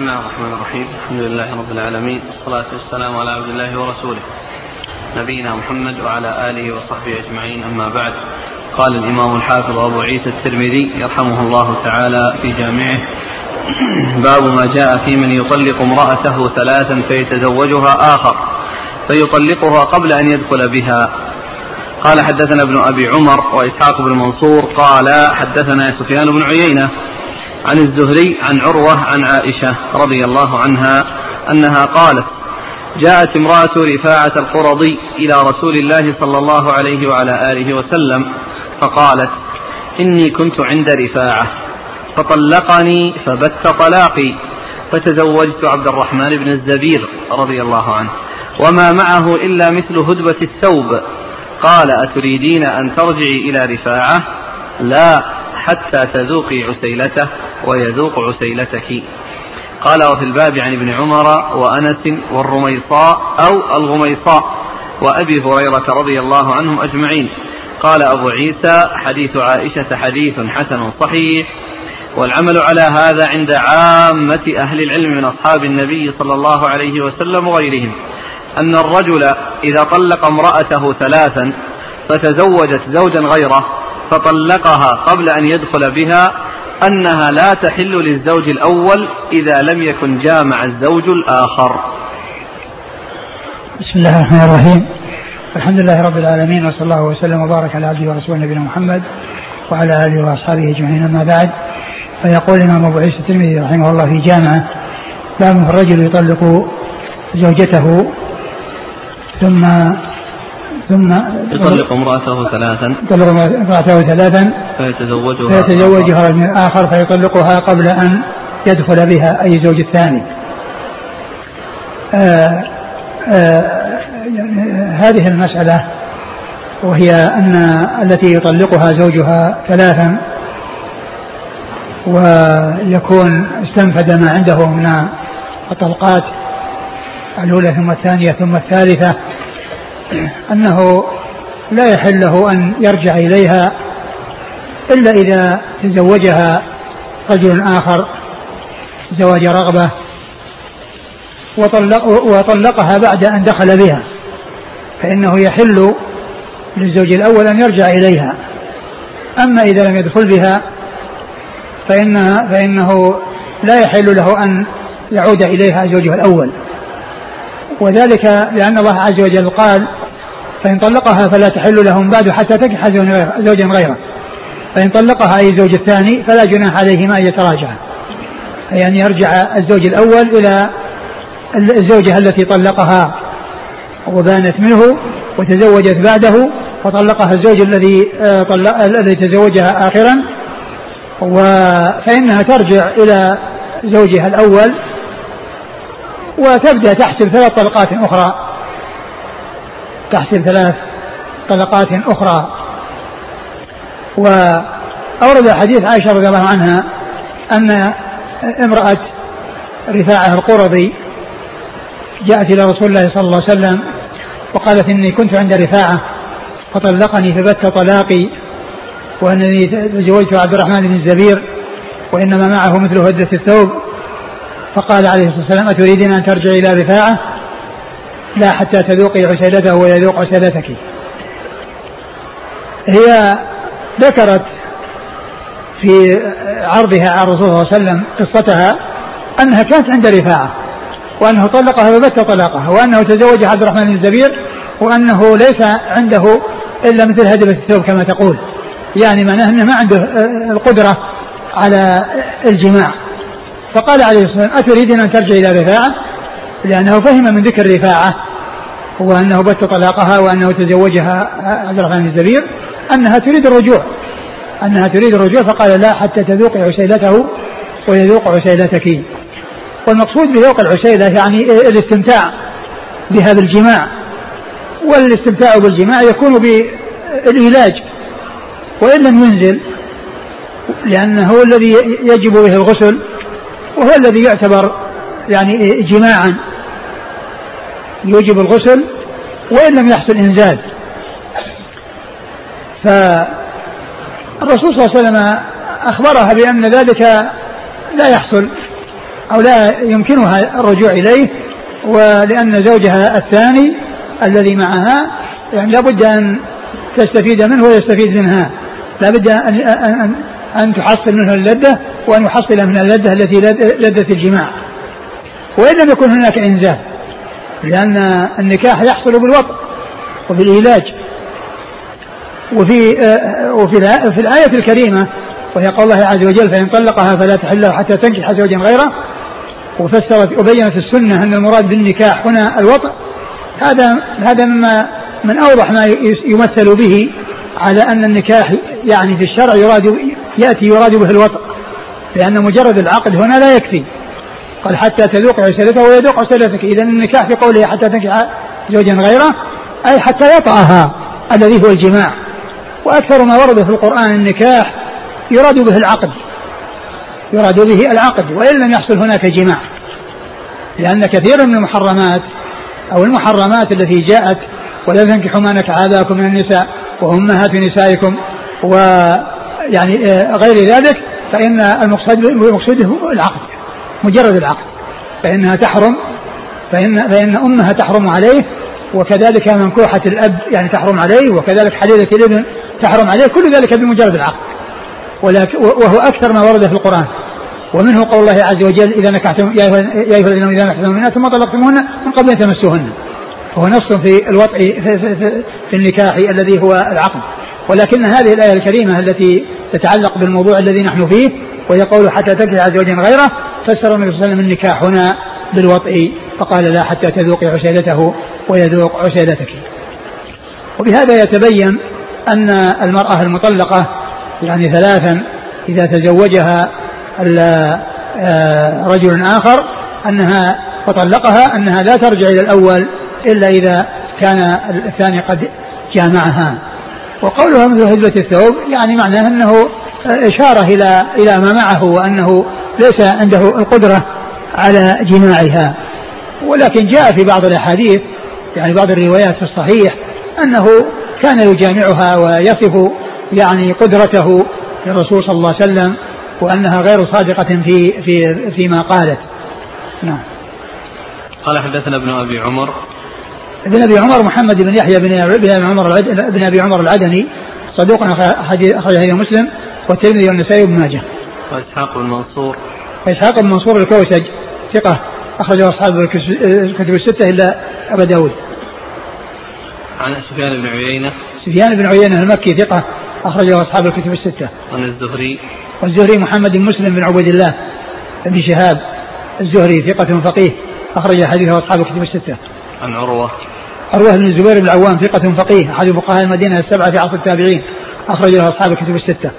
بسم الله الرحمن الرحيم. الحمد لله رب العالمين. والصلاة والسلام على عبد الله ورسوله. نبينا محمد وعلى آله وصحبه أجمعين. أما بعد. قال الإمام الحافظ أبو عيسى الترمذي يرحمه الله تعالى في جامعه. باب ما جاء في من يطلق امرأته ثلاثا فيتزوجها آخر. فيطلقها قبل أن يدخل بها. قال حدثنا ابن أبي عمر وإسحاق بن منصور قال حدثنا سفيان بن عيينة عن الزهري عن عروة عن عائشة رضي الله عنها أنها قالت جاءت امرأة رفاعة القرظي إلى رسول الله صلى الله عليه وعلى آله وسلم فقالت إني كنت عند رفاعة فطلقني فبت طلاقي فتزوجت عبد الرحمن بن الزبير رضي الله عنه وما معه إلا مثل هدبة الثوب. قال أتريدين أن ترجعي إلى رفاعة؟ لا حتى تذوقي عسيلته. ويذوق عسيلتك. قال وفي الباب عن ابن عمر وأنس والرميصاء أو الغميصاء وأبي هريرة رضي الله عنهم أجمعين. قال أبو عيسى حديث عائشة حديث حسن صحيح. والعمل على هذا عند عامة أهل العلم من أصحاب النبي صلى الله عليه وسلم وغيرهم. أن الرجل إذا طلق امرأته ثلاثا فتزوجت زوجا غيره فطلقها قبل أن يدخل بها أنها لا تحل للزوج الأول إذا لم يكن جامع الزوج الآخر. بسم الله الرحمن الرحيم. الحمد لله رب العالمين وصلى الله وسلم وبارك على عبده ورسوله نبينا محمد وعلى آله وأصحابه أجمعين أما بعد. فيقول الإمام أبو عيسى الترمذي رحمه الله في جامعة باب الرجل يطلق زوجته ثم ثم يطلق امرأته ثلاثا. يطلق امرأته ثلاثا. فيتزوجها فيتزوجها من آخر فيطلقها قبل أن يدخل بها أي زوج الثاني. آآ آآ هذه المسألة وهي أن التي يطلقها زوجها ثلاثا ويكون استنفد ما عنده من الطلقات الأولى ثم الثانية ثم الثالثة أنه لا يحل له أن يرجع إليها إلا إذا تزوجها رجل آخر زواج رغبة وطلق وطلقها بعد أن دخل بها فإنه يحل للزوج الأول أن يرجع إليها. أما إذا لم يدخل بها فإنها فإنه لا يحل له أن يعود إليها زوجها الأول. وذلك لأن الله عز وجل قال فإن طلقها فلا تحل لهم بعد حتى تنكح زوجا غيره. فإن طلقها أي الزوج الثاني فلا جناح عليهما أن يتراجعا. أي أن يرجع الزوج الأول إلى الزوجة التي طلقها وبانت منه وتزوجت بعده فطلقها الزوج الذي طلق الذي تزوجها آخرا. فإنها ترجع إلى زوجها الأول وتبدأ تحسب ثلاث طلقات أخرى. تحسب ثلاث طلقات أخرى. وأورد حديث عائشة رضي الله عنها أن امرأة رفاعة القرظي جاءت إلى رسول الله صلى الله عليه وسلم وقالت إني كنت عند رفاعة فطلقني فبت طلاقي وأنني تزوجت عبد الرحمن بن الزبير وإنما معه مثل هدة الثوب. فقال عليه الصلاة والسلام أتريدين أن ترجعي إلى رفاعة؟ لا حتى تذوقي عسيلته ويذوق عسيلتك هي ذكرت في عرضها على الرسول صلى الله عليه وسلم قصتها أنها كانت عند رفاعة وأنه طلقها فبت طلاقها وأنه تزوج عبد الرحمن بن الزبير وأنه ليس عنده إلا مثل هدبة الثوب كما تقول. يعني معناه أنه ما عنده القدرة على الجماع. فقال عليه الصلاة والسلام أتريدين أن ترجع إلى رفاعة؟ لأنه فهم من ذكر رفاعة وأنه بت طلاقها وأنه تزوجها عبد الرحمن الزبير أنها تريد الرجوع. أنها تريد الرجوع فقال لا حتى تذوق عسيلته ويذوق عسيلتك والمقصود بذوق العسيلة يعني الاستمتاع بهذا الجماع. والاستمتاع بالجماع يكون بالعلاج. وإن لم ينزل لأنه هو الذي يجب به الغسل وهو الذي يعتبر يعني جماعا. يوجب الغسل وإن لم يحصل إنزال. فالرسول صلى الله عليه وسلم أخبرها بأن ذلك لا يحصل أو لا يمكنها الرجوع إليه ولأن زوجها الثاني الذي معها يعني لابد أن تستفيد منه ويستفيد منها. لابد أن, أن, أن تحصل منه اللذة وأن يحصل من اللذة التي لذة الجماع. وإن لم يكن هناك إنزال. لأن النكاح يحصل بالوطء وبالإيلاج وفي وفي في الآية الكريمة وهي قول الله عز وجل فإن طلقها فلا تحل حتى تنكح زوجا غيره وفسرت وبينت السنة أن المراد بالنكاح هنا الوطء هذا هذا مما من أوضح ما يمثل به على أن النكاح يعني في الشرع يراد يأتي يراد به الوطء لأن مجرد العقد هنا لا يكفي. قال حتى تذوق عسيلته ويذوق عسيلتك إذا النكاح في قوله حتى تنكح زوجا غيره أي حتى يطأها الذي هو الجماع. وأكثر ما ورد في القرآن النكاح يراد به العقد يراد به العقد وإن لم يحصل هناك جماع. لأن كثيرا من المحرمات أو المحرمات التي جاءت ولا تنكحوا ما نكح آباءكم من النساء وأمهات نسائكم ويعني آه، غير ذلك فإن المقصود المقصود العقد. مجرد العقد. فإنها تحرم فإن فإن أمها تحرم عليه وكذلك منكوحة الأب يعني تحرم عليه وكذلك حليلة الابن تحرم عليه كل ذلك بمجرد العقد. وهو أكثر ما ورد في القرآن. ومنه قول الله عز وجل إذا نكحتم يا أيها الذين إذا نكحتم المؤمنات ثم طلقتموهن من قبل أن تمسوهن. وهو نص في الوضع في النكاح الذي هو العقد. ولكن هذه الآية الكريمة التي تتعلق بالموضوع الذي نحن فيه وهي قول حتى تنكح زوجا غيره فسر النبي صلى الله عليه وسلم النكاح هنا بالوطء فقال لا حتى تذوقي عسيلته ويذوق عسيلتك وبهذا يتبين أن المرأة المطلقة يعني ثلاثا إذا تزوجها آه، رجل آخر أنها فطلقها أنها لا ترجع إلى الأول إلا إذا كان الثاني قد جامعها. وقولها مثل هزبة الثوب يعني معناه أنه إشارة إلى إلى ما معه وأنه ليس عنده القدرة على جماعها. ولكن جاء في بعض الأحاديث يعني بعض الروايات في الصحيح أنه كان يجامعها ويصف يعني قدرته للرسول صلى الله عليه وسلم وأنها غير صادقة في في فيما قالت. نعم. قال حدثنا ابن أبي عمر. ابن أبي عمر محمد بن يحيى بن أبي عمر بن أبي عمر العدني صدوق حديث مسلم. والترمذي والنسائي وابن ماجه. وإسحاق بن منصور. اسحاق بن منصور الكوسج ثقة أخرجه أصحاب الكتب الستة إلا أبا داود عن سفيان بن عيينة سفيان بن عيينة المكي ثقة أخرجه أصحاب الكتب الستة. عن الزهري. والزهري محمد بن مسلم بن عبيد الله بن شهاب الزهري ثقة فقيه أخرج حديثه أصحاب الكتب الستة. عن عروة. عروة بن الزبير بن العوام ثقة فقيه أحد فقهاء المدينة السبعة في عصر التابعين أخرج له أصحاب الكتب الستة.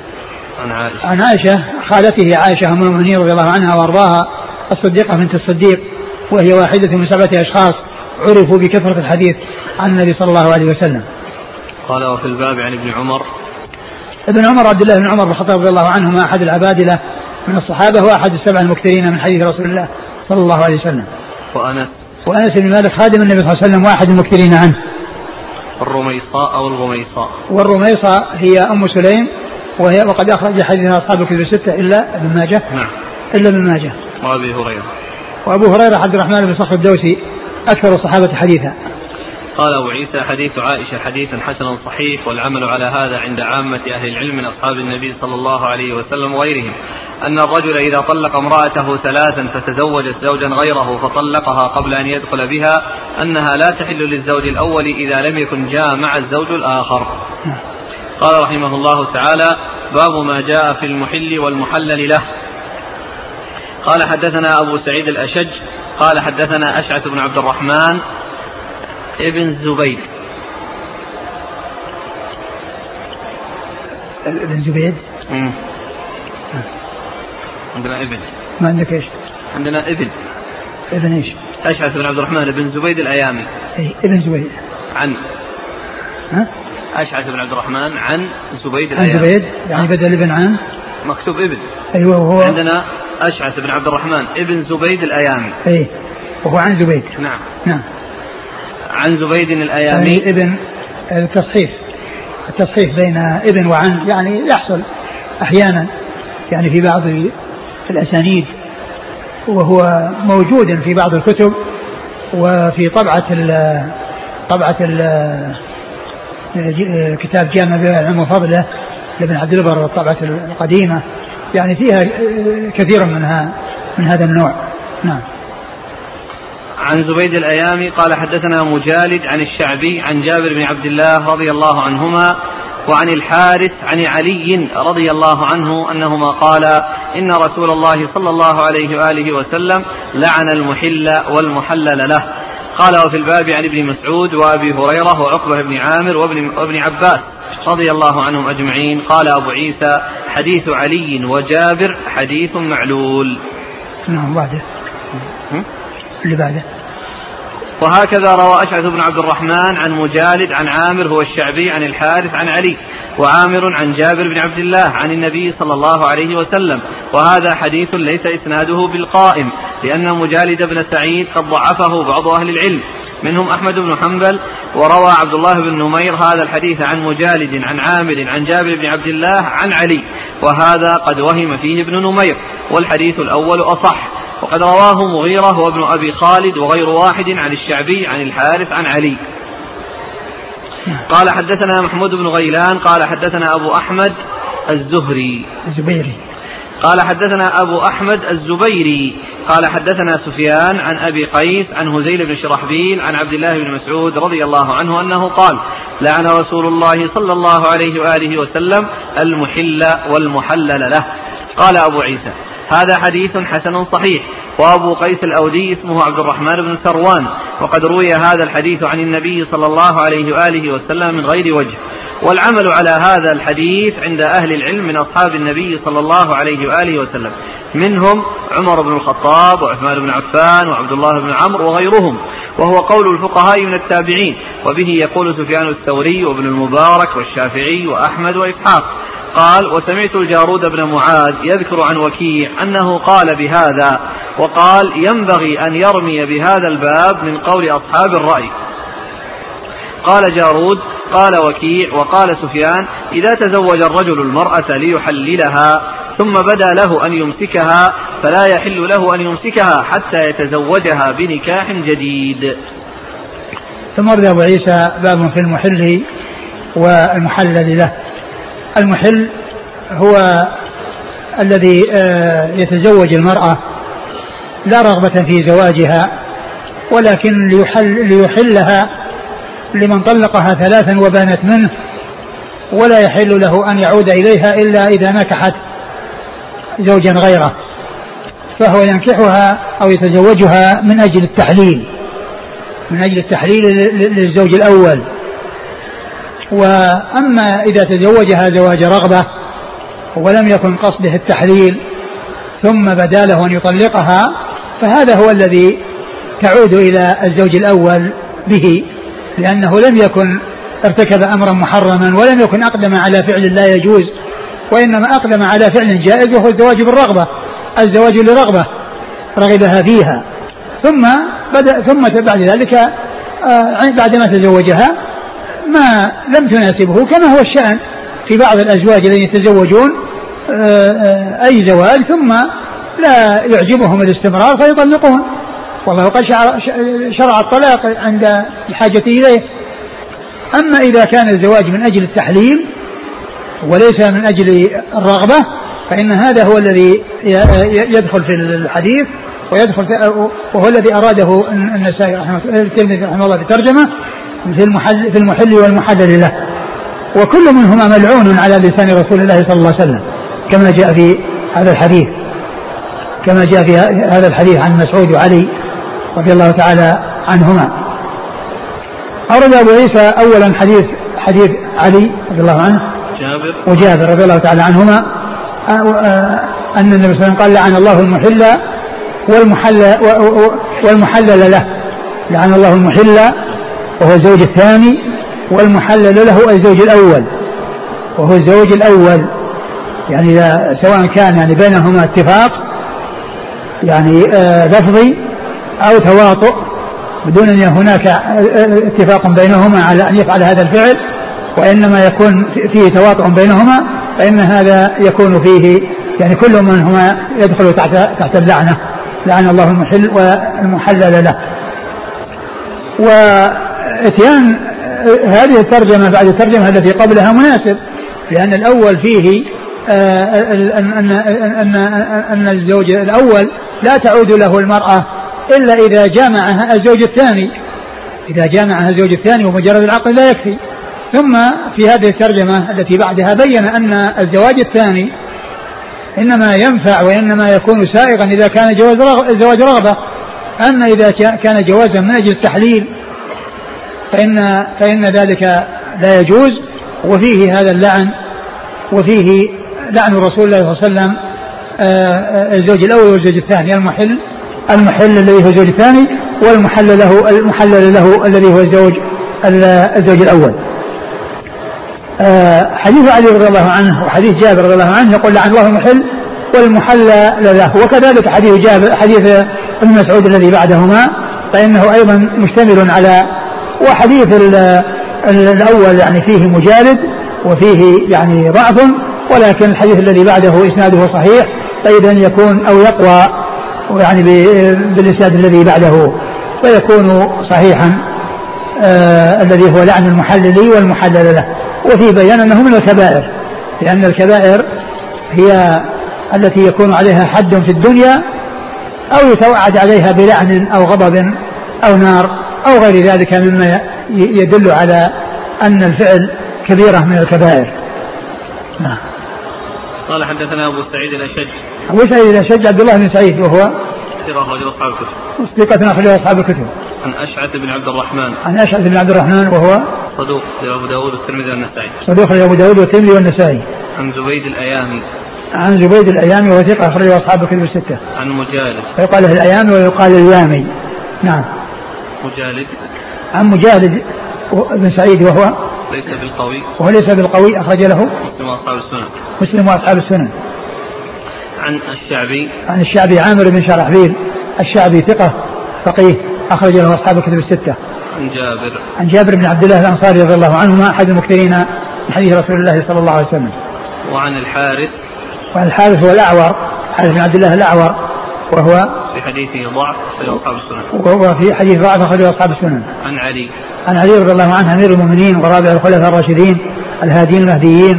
عن عائشة. عن عائشة خالته عائشة أم المؤمنين رضي الله عنها وأرضاها الصديقة بنت الصديق وهي واحدة من سبعة أشخاص عرفوا بكثرة الحديث عن النبي صلى الله عليه وسلم. قال وفي الباب عن ابن عمر ابن عمر عبد الله بن عمر بن الخطاب رضي الله عنهما أحد العبادلة من الصحابة واحد السبع المكثرين من حديث رسول الله صلى الله عليه وسلم. وأنس وأنس بن مالك خادم النبي صلى الله عليه وسلم واحد المكثرين عنه. الرميصاء أو الغميصاء. والرميصاء هي أم سليم وهي وقد أخرج حديثها اصحاب الكتب الستة إلا ابن ماجه. نعم. إلا ابن ماجه. وابي هريرة. وأبو هريرة عبد الرحمن بن صخر الدوسي أكثر الصحابة حديثا. قال أبو عيسى حديث عائشة حديث حسن صحيح والعمل على هذا عند عامة أهل العلم من أصحاب النبي صلى الله عليه وسلم وغيرهم أن الرجل إذا طلق امرأته ثلاثا فتزوجت زوجا غيره فطلقها قبل أن يدخل بها أنها لا تحل للزوج الأول إذا لم يكن جامع الزوج الآخر قال رحمه الله تعالى باب ما جاء في المحل والمحلل له. قال حدثنا أبو سعيد الأشج قال حدثنا أشعث بن عبد الرحمن ابن زبيد. ابن زبيد؟ امم عندنا ابن. ما عندك إيش؟ عندنا ابن. ابن إيش؟ أشعث بن عبد الرحمن بن زبيد الأيامي. اي ابن زبيد. عن. ها؟ أشعث بن عبد الرحمن عن زبيد عن زبيد يعني بدل ابن عن مكتوب ابن. أيوه وهو عندنا أشعث بن عبد الرحمن ابن زبيد الأيامي. اي وهو عن زبيد. نعم. نعم. عن زبيد الأيامي. يعني ابن التصحيف التصحيف بين ابن وعن يعني يحصل أحيانا يعني في بعض الأسانيد وهو موجود في بعض الكتب وفي طبعة ال طبعة ال كتاب جامع العلم وفضله لابن عبد البر الطبعة القديمة. يعني فيها كثير منها من هذا النوع. نعم. عن زبيد الأيامي قال حدثنا مجالد عن الشعبي عن جابر بن عبد الله رضي الله عنهما وعن الحارث عن علي رضي الله عنه أنهما قالا إن رسول الله صلى الله عليه وآله وسلم لعن المحل والمحلل له. قال وفي الباب عن ابن مسعود وأبي هريرة وعقبة بن عامر وابن, وابن عباس رضي الله عنهم أجمعين. قال أبو عيسى حديث علي وجابر حديث معلول. نعم بعده. اللي بعده. وهكذا روى أشعث بن عبد الرحمن عن مجالد عن عامر هو الشعبي عن الحارث عن علي. وعامر عن جابر بن عبد الله عن النبي صلى الله عليه وسلم. وهذا حديث ليس إسناده بالقائم لأن مجالد بن سعيد قد ضعفه بعض أهل العلم. منهم أحمد بن حنبل وروى عبد الله بن نمير هذا الحديث عن مجالد عن عامر عن جابر بن عبد الله عن علي. وهذا قد وهم فيه ابن نمير والحديث الأول أصح. وقد رواه مغيرة وابن أبي خالد وغير واحد عن الشعبي عن الحارث عن علي. قال حدثنا محمود بن غيلان قال حدثنا أبو أحمد الزهري. الزبيري. قال حدثنا أبو أحمد الزبيري قال حدثنا سفيان عن أبي قيس عن هزيل بن شرحبيل عن عبد الله بن مسعود رضي الله عنه أنه قال لعن رسول الله صلى الله عليه وآله وسلم المحل والمحلل له. قال أبو عيسى هذا حديث حسن صحيح. وأبو قيس الأودي اسمه عبد الرحمن بن سروان. وقد روي هذا الحديث عن النبي صلى الله عليه وآله وسلم من غير وجه. والعمل على هذا الحديث عند أهل العلم من أصحاب النبي صلى الله عليه وآله وسلم. منهم عمر بن الخطاب وعثمان بن عفان وعبد الله بن عمرو وغيرهم. وهو قول الفقهاء من التابعين. وبه يقول سفيان الثوري وابن المبارك والشافعي وأحمد وإسحاق. قال وسمعت الجارود بن معاذ يذكر عن وكيع أنه قال بهذا وقال ينبغي أن يرمي بهذا الباب من قول أصحاب الرأي. قال جارود قال وكيع وقال سفيان إذا تزوج الرجل المرأة ليحللها ثم بدا له أن يمسكها فلا يحل له أن يمسكها حتى يتزوجها بنكاح جديد. ثم ورد أبو عيسى باب في المحل والمحلل له. المحل هو الذي آه، يتزوج المرأة لا رغبة في زواجها ولكن ليحل ليحلها لمن طلقها ثلاثا وبانت منه ولا يحل له أن يعود إليها إلا إذا نكحت زوجا غيره فهو ينكحها أو يتزوجها من أجل التحليل من أجل التحليل للزوج الأول. وأما إذا تزوجها زواج رغبة ولم يكن قصده التحليل ثم بدا له أن يطلقها فهذا هو الذي تعود إلى الزوج الأول به لأنه لم يكن ارتكب أمرا محرما ولم يكن أقدم على فعل لا يجوز وإنما أقدم على فعل جائز وهو الزواج بالرغبة الزواج لرغبة رغبها فيها. ثم بدأ ثم بعد ذلك آه، بعدما تزوجها ما لم تناسبه كما هو الشأن في بعض الأزواج الذين يتزوجون آه، آه، أي زواج ثم لا يعجبهم الاستمرار فيطلقون. والله قد شرع الطلاق عند الحاجة إليه. أما إذا كان الزواج من أجل التحليل وليس من أجل الرغبة فإن هذا هو الذي يدخل في الحديث ويدخل في وهو الذي أراده النسائي رحمه رحمه الله في الترجمة في المحل في المحل والمحلل له. وكل منهما ملعون على لسان رسول الله صلى الله عليه وسلم كما جاء في هذا الحديث. كما جاء في هذا الحديث عن مسعود وعلي رضي الله تعالى عنهما. أورد أبو عيسى أولا حديث حديث علي رضي الله عنه جابر. وجابر رضي الله تعالى عنهما أن النبي صلى الله عليه وسلم قال لعن الله المحل والمحل والمحلل له. لعن الله المحل وهو الزوج الثاني والمحلل له الزوج الأول وهو الزوج الأول. يعني إذا سواء كان يعني بينهما اتفاق يعني آه لفظي أو تواطؤ بدون أن هناك اتفاق بينهما على أن يفعل هذا الفعل وإنما يكون فيه تواطؤ بينهما فإن هذا يكون فيه يعني كل منهما يدخل تحت تحت اللعنة لعن الله المحل والمحلل له. واتيان هذه الترجمة بعد الترجمة التي قبلها مناسب لأن الأول فيه آه، أن أن أن أن الزوج الأول لا تعود له المرأة إلا إذا جامعها الزوج الثاني. إذا جامعها الزوج الثاني ومجرد العقل لا يكفي. ثم في هذه الترجمة التي بعدها بين أن الزواج الثاني إنما ينفع وإنما يكون سائغا إذا كان جواز رغبة. أما إذا كان جوازا من أجل التحليل فإن فإن ذلك لا يجوز وفيه هذا اللعن وفيه لعن رسول الله صلى الله عليه وسلم آه، آه، الزوج الأول والزوج الثاني المحل المحل الذي هو الزوج الثاني والمحلل له المحلل له الذي هو الزوج الزوج الأول. آه، حديث علي رضي الله عنه وحديث جابر رضي الله عنه يقول لعن الله المحل والمحلى له وكذلك حديث جابر حديث ابن مسعود الذي بعدهما فإنه أيضا مشتمل على وحديث الأول يعني فيه مجالد وفيه يعني ضعف ولكن الحديث الذي بعده إسناده صحيح فإذا يكون أو يقوى يعني بالإسناد الذي بعده فيكون صحيحا آه الذي هو لعن المحلل والمحلل له. وفي بيان أنه من الكبائر لأن الكبائر هي التي يكون عليها حد في الدنيا أو يتوعد عليها بلعن أو غضب أو نار. أو غير ذلك مما يدل على أن الفعل كبيرة من الكبائر. نعم. قال حدثنا أبو سعيد الأشج. أبو سعيد الأشج عبد الله بن سعيد وهو ثقة أخرجه أصحاب الكتب. ثقة أخرجه أصحاب الكتب. عن أشعث بن عبد الرحمن. عن أشعث بن عبد الرحمن وهو صدوق أبو داود والترمذي والنسائي. صدوق أبو داود والترمذي والنسائي. عن زبيد الأيامي. عن زبيد الأيامي وهو ثقة أخرجه أصحاب الكتب الستة. عن مجالد ويقال له الأيامي ويقال اليامي. نعم. مجالد؟ عن مجالد بن سعيد وهو ليس بالقوي. وهو ليس بالقوي أخرج له مسلم وأصحاب السنن. مسلم وأصحاب السنن. عن الشعبي. عن الشعبي عامر بن شرحبيل الشعبي ثقة فقيه أخرج له أصحاب الكتب الستة. عن جابر. عن جابر بن عبد الله الأنصاري رضي الله عنهما أحد المكثرين من حديث رسول الله صلى الله عليه وسلم. وعن الحارث. وعن الحارث هو الأعور حارث بن عبد الله الأعور. وهو في حديثه ضعف أخرجه أصحاب السنن وهو في حديث ضعف أخرجه أصحاب السنن عن علي عن علي رضي الله عنه أمير المؤمنين ورابع الخلفاء الراشدين الهادين المهديين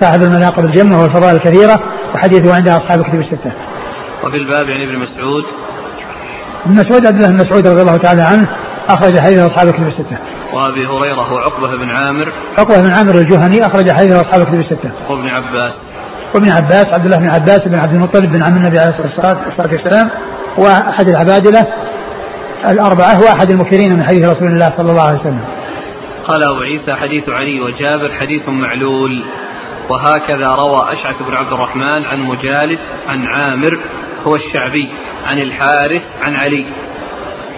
صاحب المناقب الجمة والفضائل الكثيرة وحديثه عند أصحاب الكتب الستة. وفي الباب عن ابن مسعود ابن مسعود عبد الله بن مسعود رضي الله تعالى عنه أخرج حديث أصحاب الكتب الستة. وأبي هريرة وعقبة بن عامر عقبة بن عامر الجهني أخرج حديث أصحاب الكتب الستة. وابن عباس وابن عباس عبد الله بن عباس بن عبد المطلب بن عم النبي عليه الصلاة والسلام وأحد العبادلة الأربعة وأحد المكثرين من حديث رسول الله صلى الله عليه وسلم. قال أبو عيسى حديث علي وجابر حديث معلول. وهكذا روى أشعث بن عبد الرحمن عن مجالد عن عامر هو الشعبي عن الحارث عن علي.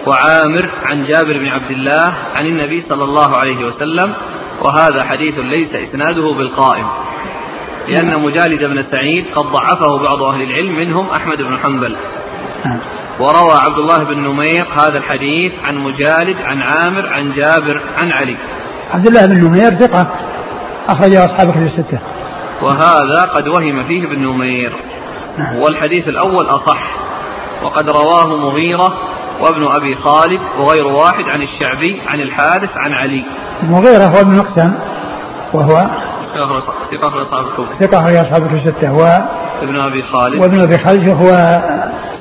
وعامر عن جابر بن عبد الله عن النبي صلى الله عليه وسلم. وهذا حديث ليس إسناده بالقائم. لأن مجالد بن سعيد قد ضعفه بعض أهل العلم منهم أحمد بن حنبل. وروى عبد الله بن نمير هذا الحديث عن مجالد عن عامر عن جابر عن علي. عبد الله بن نمير ثقة أخرجه أصحاب كتب الستة. وهذا قد وهم فيه ابن نمير. نعم. والحديث الأول أصح. وقد رواه مغيرة وابن أبي خالد وغير واحد عن الشعبي عن الحارث عن علي. مغيرة هو ابن مقسم وهو ثقة في أصحاب الكتب ثقة في أصحاب الكتب الستة و ابن أبي خالد. وابن أبي خالد هو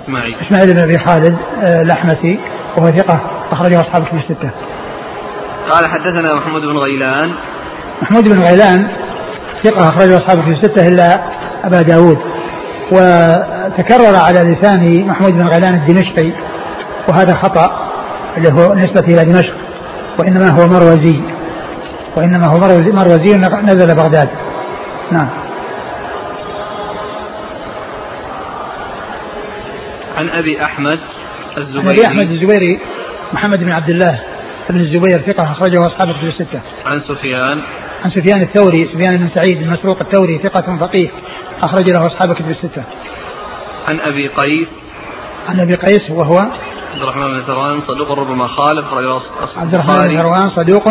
إسماعيل. إسماعيل بن أبي خالد الأحمسي آه، وهو ثقة أخرجه أصحاب الكتب الستة. قال حدثنا محمود بن غيلان. محمود بن غيلان ثقة أخرجه أصحاب في الستة إلا أبا داود. وتكرر على لسان محمود بن غيلان الدمشقي وهذا خطأ اللي هو نسبة إلى دمشق وإنما هو مروزي. وإنما هو مروزي, مروزي نزل بغداد نعم. عن أبي أحمد الزبيري. أبي أحمد الزبيري محمد بن عبد الله بن الزبير ثقة أخرجه أصحاب في الستة. عن سفيان. عن سفيان الثوري سفيان بن سعيد المسروق الثوري ثقة فقيه أخرج له أصحاب كتب الستة. عن أبي قيس. عن أبي قيس وهو عبد الرحمن بن ثروان صدوق ربما خالف أخرج عبد الرحمن بن ثروان صدوق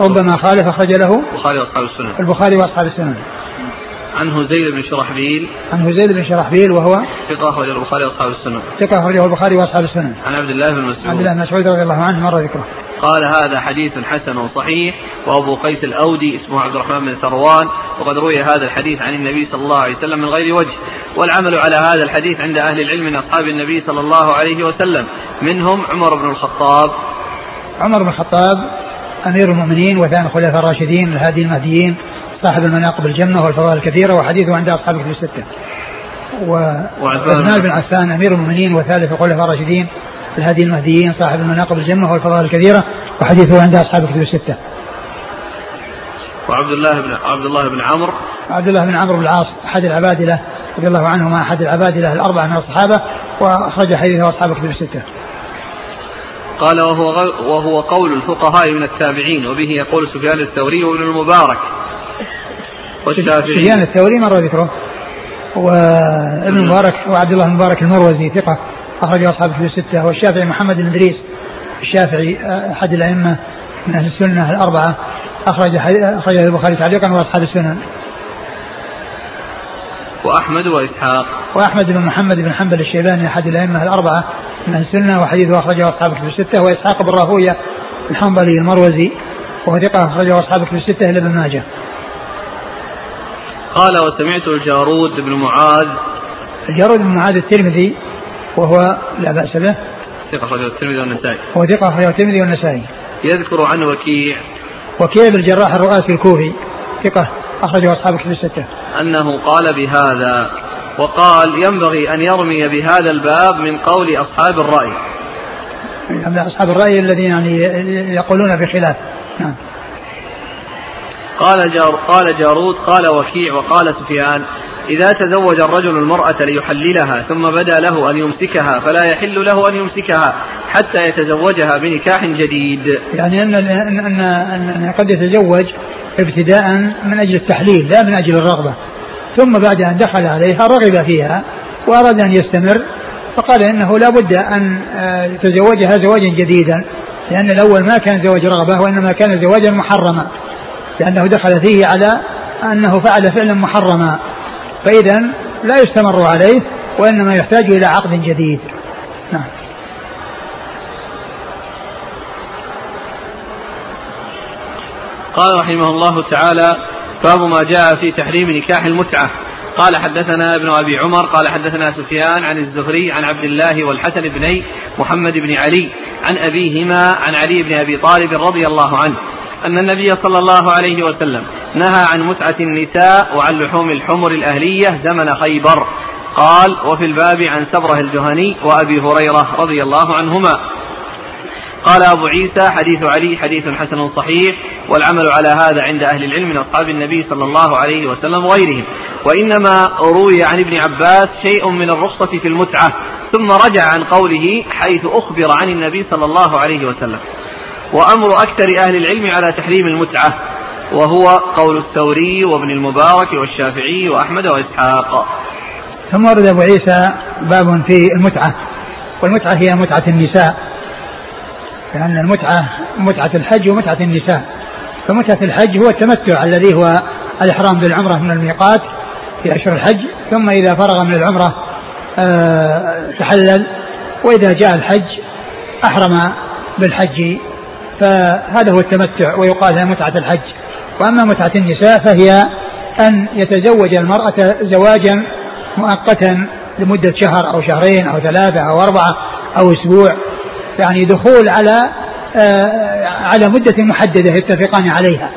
ربما خالف أخرج له البخاري وأصحاب السنن البخاري وأصحاب السنن. عنه زيد بن شرحبيل. عنه زيد بن شرحبيل وهو ثقة أخرجه البخاري وأصحاب السنن ثقة أخرجه البخاري وأصحاب السنن عن عبد الله بن مسعود. عبد الله بن مسعود رضي الله عنه مر ذكره. قال هذا حديث حسن صحيح وأبو قيس الأودي اسمه عبد الرحمن بن ثروان وقد روي هذا الحديث عن النبي صلى الله عليه وسلم من غير وجه. والعمل على هذا الحديث عند أهل العلم من أصحاب النبي صلى الله عليه وسلم. منهم عمر بن الخطاب. عمر بن الخطاب أمير المؤمنين وثاني الخلفاء الراشدين الهادي المهديين صاحب المناقب الجنة والفضائل الكثيرة وحديثه عند اصحاب الكتب الستة. وعثمان بن عفان أمير المؤمنين وثالث الخلفاء الراشدين الهادي المهديين صاحب المناقب الجنة والفضائل الكثيرة وحديثه عند اصحاب الكتب الستة. وعبد الله بن عبد الله بن عمرو عبد الله بن عمرو بن العاص أحد العبادلة رضي الله عنهما أحد العبادلة الأربعة من الصحابة وأخرج حديثه اصحاب الكتب الستة. قال وهو وهو قول الفقهاء من التابعين وبه يقول سفيان الثوري وابن المبارك. والشافعي. سفيان الثوري مر ذكره؟ وابن المبارك وعبد الله المبارك المروزي ثقة أخرج أصحاب الكتب الستة. والشافعي محمد بن إدريس الشافعي أحد الأئمة من أهل السنة الأربعة. أخرج اخرج البخاري تعليقا وأصحاب السنن. وأحمد وإسحاق. وأحمد بن محمد بن حنبل الشيباني أحد الأئمة الأربعة. من أهل السنة وحديثه أخرجه أصحاب الكتب الستة وإسحاق بن راهوية الحنبلي المروزي وهو ثقة أخرجه أصحاب الكتب الستة إلا ابن ماجه. قال وسمعت الجارود بن معاذ. الجارود بن معاذ الترمذي وهو لا بأس به. ثقة أخرجه الترمذي والنسائي. هو ثقة أخرجه الترمذي والنسائي. يذكر عن وكيع. وكيع بن الجراح الرؤاسي الكوفي ثقة أخرجه أصحاب الكتب الستة. أنه قال بهذا. وقال ينبغي أن يرمي بهذا الباب من قول أصحاب الرأي يعني أصحاب الرأي الذين يعني يقولون بخلاف نعم قال جار قال جارود قال وكيع وقال سفيان إذا تزوج الرجل المرأة ليحللها ثم بدا له أن يمسكها فلا يحل له أن يمسكها حتى يتزوجها بنكاح جديد. يعني أن أن أن, أن قد يتزوج ابتداء من أجل التحليل لا من أجل الرغبة. ثم بعد أن دخل عليها رغب فيها وأراد أن يستمر فقال إنه لا بد أن آه، يتزوجها زواجا جديدا لأن الأول ما كان زواج رغبة وإنما كان زواجا محرما لأنه دخل فيه على أنه فعل فعلا محرما فإذا لا يستمر عليه وإنما يحتاج إلى عقد جديد. نعم. قال رحمه الله تعالى باب ما جاء في تحريم نكاح المتعة. قال حدثنا ابن أبي عمر قال حدثنا سفيان عن الزهري عن عبد الله والحسن بن محمد بن علي عن أبيهما عن علي بن أبي طالب رضي الله عنه أن النبي صلى الله عليه وسلم نهى عن متعة النساء وعن لحوم الحمر الأهلية زمن خيبر. قال وفي الباب عن سبرة الجهني وأبي هريرة رضي الله عنهما. قال أبو عيسى حديث علي حديث حسن صحيح والعمل على هذا عند أهل العلم من أصحاب النبي صلى الله عليه وسلم وغيرهم. وإنما روي عن ابن عباس شيء من الرخصة في المتعة ثم رجع عن قوله حيث أخبر عن النبي صلى الله عليه وسلم. وأمر أكثر أهل العلم على تحريم المتعة وهو قول الثوري وابن المبارك والشافعي وأحمد وإسحاق. ثم ورد أبو عيسى باب في المتعة والمتعة هي متعة النساء. لأن المتعة متعة الحج ومتعة النساء. فمتعة الحج هو التمتع الذي هو الإحرام بالعمرة من الميقات في أشهر الحج ثم إذا فرغ من العمرة آه، تحلل وإذا جاء الحج أحرم بالحج. فهذا هو التمتع ويقال هي متعة الحج. وأما متعة النساء فهي أن يتزوج المرأة زواجا مؤقتا لمدة شهر أو شهرين أو ثلاثة أو أربعة أو أسبوع. يعني دخول على آه، على مدة محددة يتفقان عليها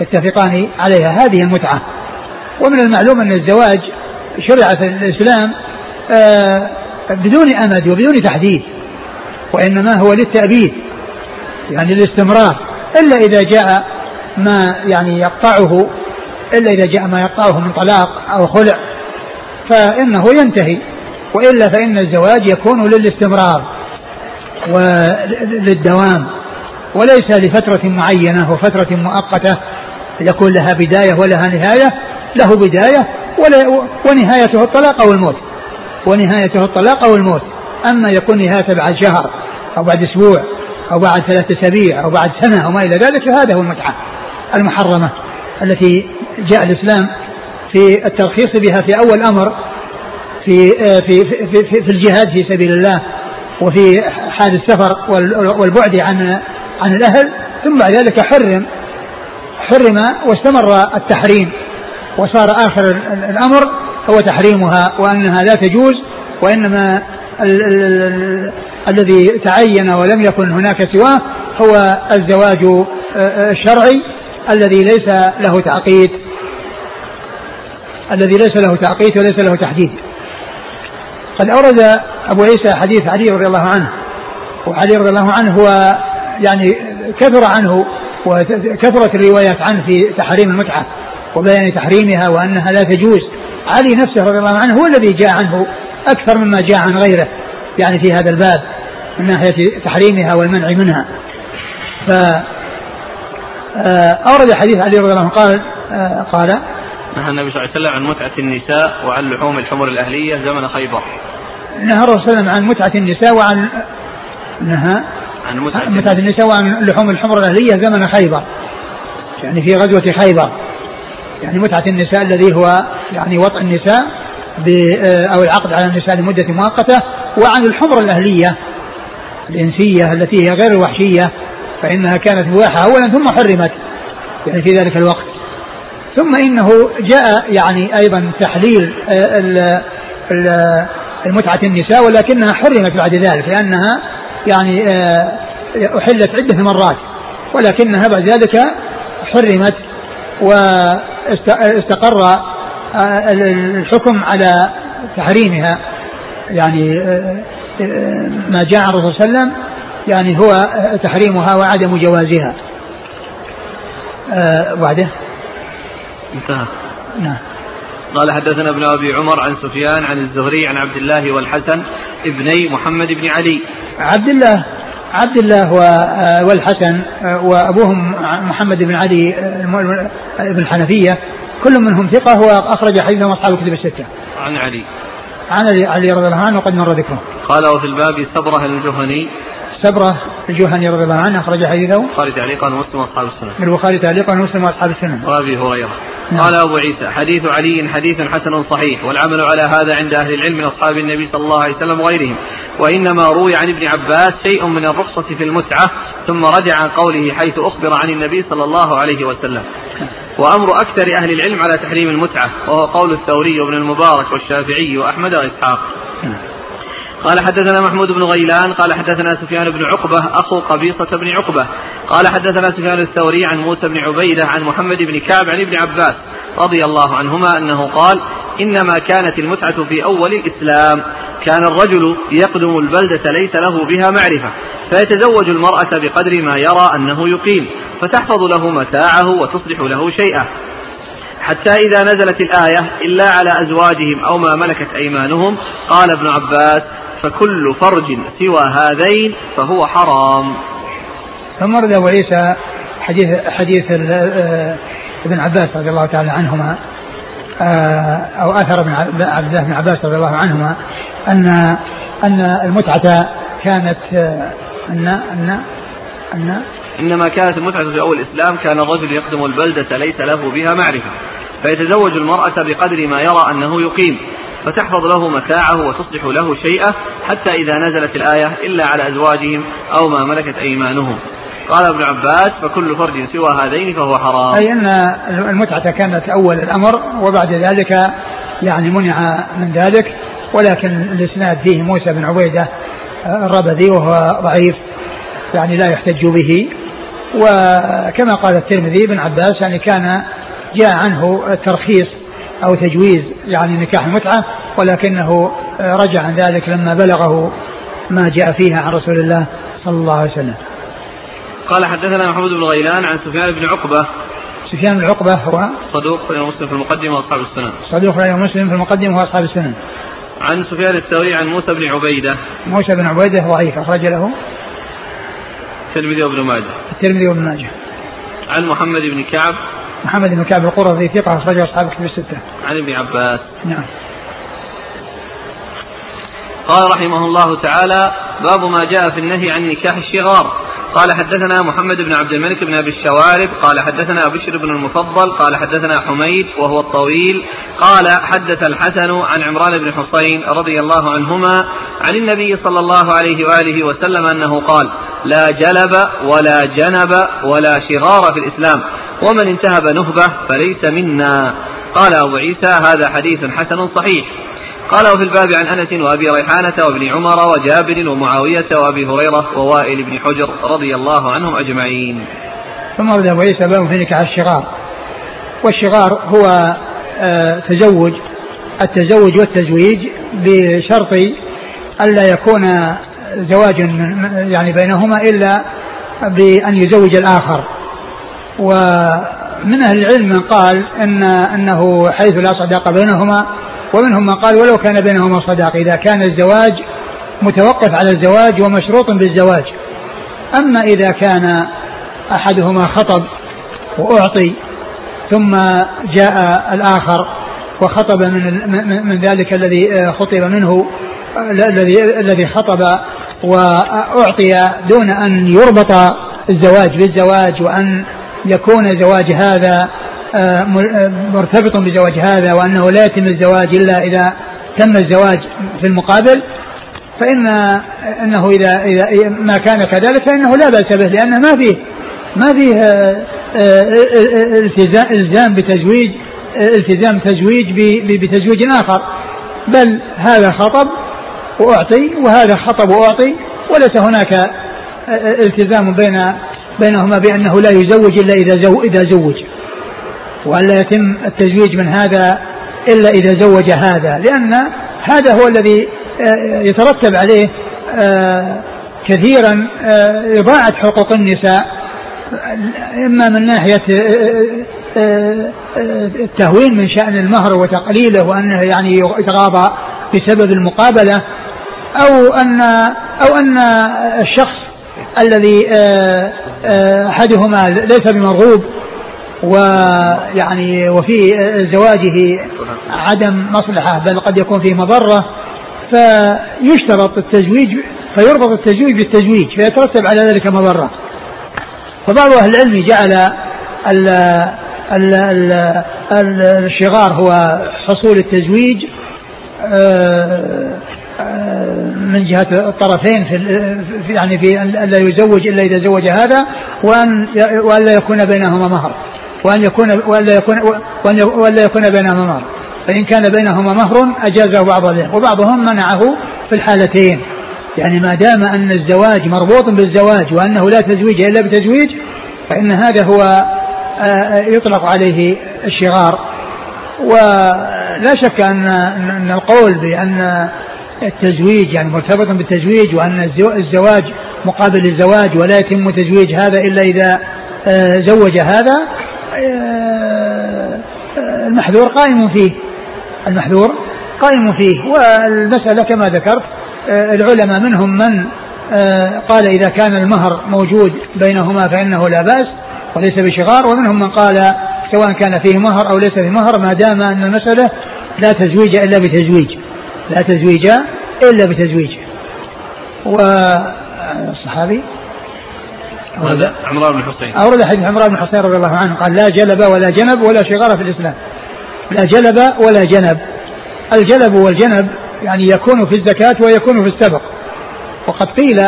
يتفقان عليها. هذه المتعة. ومن المعلوم أن الزواج شرع في الإسلام آه، بدون أمد وبدون تحديد وإنما هو للتأبيد يعني الاستمرار إلا إذا جاء ما يعني يقطعه إلا إذا جاء ما يقطعه من طلاق أو خلع فإنه ينتهي. وإلا فإن الزواج يكون للاستمرار. وللدوام. وليس لفترة معينة وفترة مؤقتة يكون لها بداية ولها نهاية. له بداية ونهايته الطلاق أو الموت ونهايته الطلاق أو الموت أما يكون نهايته بعد شهر أو بعد أسبوع أو بعد ثلاثة أسابيع أو بعد سنة أو ما إلى ذلك فهذا هو المتعة المحرمة التي جاء الإسلام في الترخيص بها في أول أمر في في في, في, في الجهاد في سبيل الله وفي حال السفر والبعد عن عن الأهل ثم بعد ذلك حرم حرم واستمر التحريم وصار آخر الأمر هو تحريمها وأنها لا تجوز وإنما ال ال ال الذي تعين ولم يكن هناك سواه هو الزواج الشرعي الذي ليس له تعقيد الذي ليس له تعقيد وليس له تحديد. قد أورد أبو عيسى حديث علي رضي الله عنه وعلي رضي الله عنه هو يعني كثر عنه وكثرت الروايات عنه في تحريم المتعة وبيان تحريمها وأنها لا تجوز. علي نفسه رضي الله عنه هو الذي جاء عنه أكثر مما جاء عن غيره يعني في هذا الباب من ناحية تحريمها والمنع منها. ف آه، أورد حديث علي رضي الله عنه قال آه، قال نهى النبي صلى الله عليه وسلم عن متعة النساء وعن لحوم الحمر الأهلية زمن خيبر. نهى الرسول عن متعة النساء وعن نهى عن متعة, متعة النساء وعن لحوم الحمر الأهلية زمن خيبر يعني في غزوة خيبر يعني متعة النساء الذي هو يعني وطء النساء أو العقد على النساء لمدة مؤقتة. وعن الحمر الأهلية الإنسية التي هي غير الوحشية فإنها كانت مباحة أولا ثم حرمت. يعني في ذلك الوقت. ثم إنه جاء يعني أيضا تحليل المتعة النساء ولكنها حرمت بعد ذلك لأنها يعني أحلت عدة مرات ولكنها بعد ذلك حرمت واستقر الحكم على تحريمها. يعني ما جاء عن الرسول صلى الله عليه وسلم يعني هو تحريمها وعدم جوازها. بعده انتهى. نعم. قال حدثنا ابن أبي عمر عن سفيان عن الزهري عن عبد الله والحسن ابني محمد بن علي. عبد الله عبد الله والحسن وأبوهم محمد بن علي بن الحنفية كل منهم ثقة واخرج حديثهم أصحاب الكتب الستة. عن علي. عن علي رضي الله عنه وقد مر ذكره. قال وفي الباب سبرة الجهني سبرة الجهني رضي الله عنه أخرج حديثه البخاري تعليقا ومسلم وأصحاب السنة البخاري تعليقا ومسلم وأصحاب السنة وأبي هريرة نعم. قال أبو عيسى حديث علي حديث حسن صحيح والعمل على هذا عند أهل العلم من أصحاب النبي صلى الله عليه وسلم وغيرهم وإنما روي عن ابن عباس شيء من الرخصة في المتعة ثم رجع عن قوله حيث أخبر عن النبي صلى الله عليه وسلم. وأمر أكثر أهل العلم على تحريم المتعة وهو قول الثوري وابن المبارك والشافعي وأحمد وإسحاق. قال حدثنا محمود بن غيلان قال حدثنا سفيان بن عقبة أخو قبيصة بن عقبة. قال حدثنا سفيان الثوري عن موسى بن عبيدة عن محمد بن كعب عن ابن عباس رضي الله عنهما أنه قال إنما كانت المتعة في أول الإسلام. كان الرجل يقدم البلدة ليس له بها معرفة فيتزوج المرأة بقدر ما يرى أنه يقيم فتحفظ له متاعه وتصلح له شيئا. حتى إذا نزلت الآية إلا على أزواجهم أو ما ملكت أيمانهم قال ابن عباس فكل فرج سوى هذين فهو حرام. ثم ورد أبو عيسى حديث حديث آه، ابن عباس رضي الله تعالى عنهما آه، أو أثر ابن عباس رضي الله عنهما أن أن المتعة كانت أن أن أن إنما كانت المتعة في أول الإسلام كان الرجل يقدم البلدة ليس له بها معرفة. فيتزوج المرأة بقدر ما يرى أنه يقيم. فتحفظ له متاعه وتصلح له شيئا حتى إذا نزلت الآية إلا على أزواجهم أو ما ملكت أيمانهم. قال ابن عباس فكل فرج سوى هذين فهو حرام. أي أن المتعة كانت أول الأمر وبعد ذلك يعني منع من ذلك. ولكن الإسناد فيه موسى بن عبيدة الربذي وهو ضعيف يعني لا يحتج به. وكما قال الترمذي بن عباس يعني كان جاء عنه الترخيص أو تجويز يعني نكاح المتعة ولكنه رجع عن ذلك لما بلغه ما جاء فيها عن رسول الله صلى الله عليه وسلم. قال حدثنا محمود بن غيلان عن سفيان بن عقبة. سفيان بن عقبة هو صدوق في مسلم في المقدمة وأصحاب السنن. صدوق في مسلم في المقدمة وأصحاب السنن. عن سفيان الثوري عن موسى بن عبيدة. موسى بن عبيدة ضعيف أخرج له الترمذي وابن ماجه. الترمذي وابن ماجه. عن محمد بن كعب. محمد بن كعب القرظي ثقة أخرجه أصحاب الكتب الستة. عن ابن عباس. نعم. قال رحمه الله تعالى: باب ما جاء في النهي عن نكاح الشغار، قال حدثنا محمد بن عبد الملك بن أبي الشوارب. قال حدثنا بشر بن المفضل. قال حدثنا حميد وهو الطويل. قال حدث الحسن عن عمران بن حصين رضي الله عنهما عن النبي صلى الله عليه وآله وسلم أنه قال لا جلب ولا جنب ولا شغار في الإسلام ومن انتهب نهبه فليس منا قال أبو عيسى هذا حديث حسن صحيح قال وفي الباب عن أنس وأبي ريحانة وابن عمر وجابر ومعاوية وأبي هريرة ووائل بن حجر رضي الله عنهم أجمعين. ثم أبو عيسى باب في نكاح الشغار. والشغار هو تزوج التزوج والتزويج بشرط ألا يكون زواج يعني بينهما إلا بأن يزوج الآخر. ومن أهل العلم من قال ان إنه حيث لا صداقه بينهما ومنهم من قال ولو كان بينهما صداقة إذا كان الزواج متوقف على الزواج ومشروط بالزواج أما إذا كان أحدهما خطب وأعطي ثم جاء الآخر وخطب من من ذلك الذي خطب منه الذي الذي خطب وأعطي دون أن يربط الزواج بالزواج وأن يكون زواج هذا آه، آه، مرتبط بزواج هذا وأنه لا يتم الزواج إلا إذا تم الزواج في المقابل فإن أنه إذا إذا ما كان كذلك فإنه لا بأس به لأنه ما فيه ما فيه آه، الزام بتزويج التزام تزويج بتزويج آخر. بل هذا خطب وأعطي وهذا خطب وأعطي وليس هناك التزام بين بينهما بأنه لا يزوج إلا إذا زو إذا زوج. وأن لا يتم التزويج من هذا إلا إذا زوج هذا لأن هذا هو الذي آه، يترتب عليه آه، كثيرا آه، إضاعة حقوق النساء. إما من ناحية التهوين من شأن المهر وتقليله وأنه يعني يتغاضى بسبب المقابلة أو أن أو أن الشخص الذي أحدهما ليس بمرغوب ويعني وفي زواجه عدم مصلحة بل قد يكون فيه مضرة فيشترط التزويج فيربط التزويج بالتزويج فيترتب على ذلك مضرة. فبعض أهل العلم جعل ال ال ال الشغار هو حصول التزويج آه، آه، من جهة الطرفين في يعني في أن لا يزوج إلا إذا زوج هذا وأن وأن لا يكون بينهما مهر. وأن يكون وألا يكون وألا يكون بينهما مهر. فإن كان بينهما مهر أجازه بعض العلم وبعضهم منعه في الحالتين. يعني ما دام أن الزواج مربوط بالزواج وأنه لا تزويج إلا بتزويج فإن هذا هو آه، آه، يطلق عليه الشغار. ولا شك أن أن القول بأن التزويج يعني مرتبط بالتزويج وأن الزواج مقابل الزواج ولا يتم تزويج هذا إلا إذا آه، زوج هذا المحذور قائم فيه. المحذور قائم فيه. والمسألة كما ذكرت العلماء منهم من آه، قال إذا كان المهر موجود بينهما فإنه لا بأس وليس بشغار ومنهم من قال سواء كان فيه مهر أو ليس فيه مهر ما دام أن المسألة لا تزويج إلا بتزويج لا تزويج إلا بتزويج. والصحابي أورد عمران بن حصين. أورد حديث عمران بن حصين رضي الله عنه قال لا جلب ولا جنب ولا شغار في الإسلام. لا جلب ولا جنب. الجلب والجنب يعني يكون في الزكاة ويكون في السبق. وقد قيل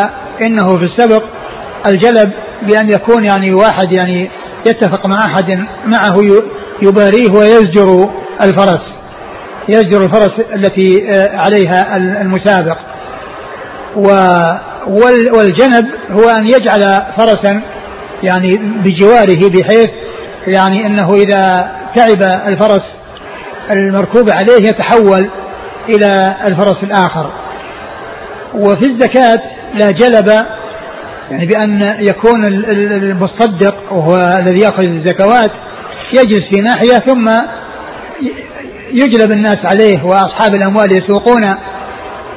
إنه في السبق الجلب بأن يكون يعني واحد يعني يتفق مع أحد معه يباريه ويزجر الفرس يزجر الفرس التي آه، عليها المسابق. والجنب هو أن يجعل فرسا يعني بجواره بحيث يعني أنه إذا تعب الفرس المركوب عليه يتحول إلى الفرس الآخر. وفي الزكاة لا جلب يعني بأن يكون المصدق وهو الذي يأخذ الزكوات يجلس في ناحية ثم يجلب الناس عليه وأصحاب الأموال يسوقون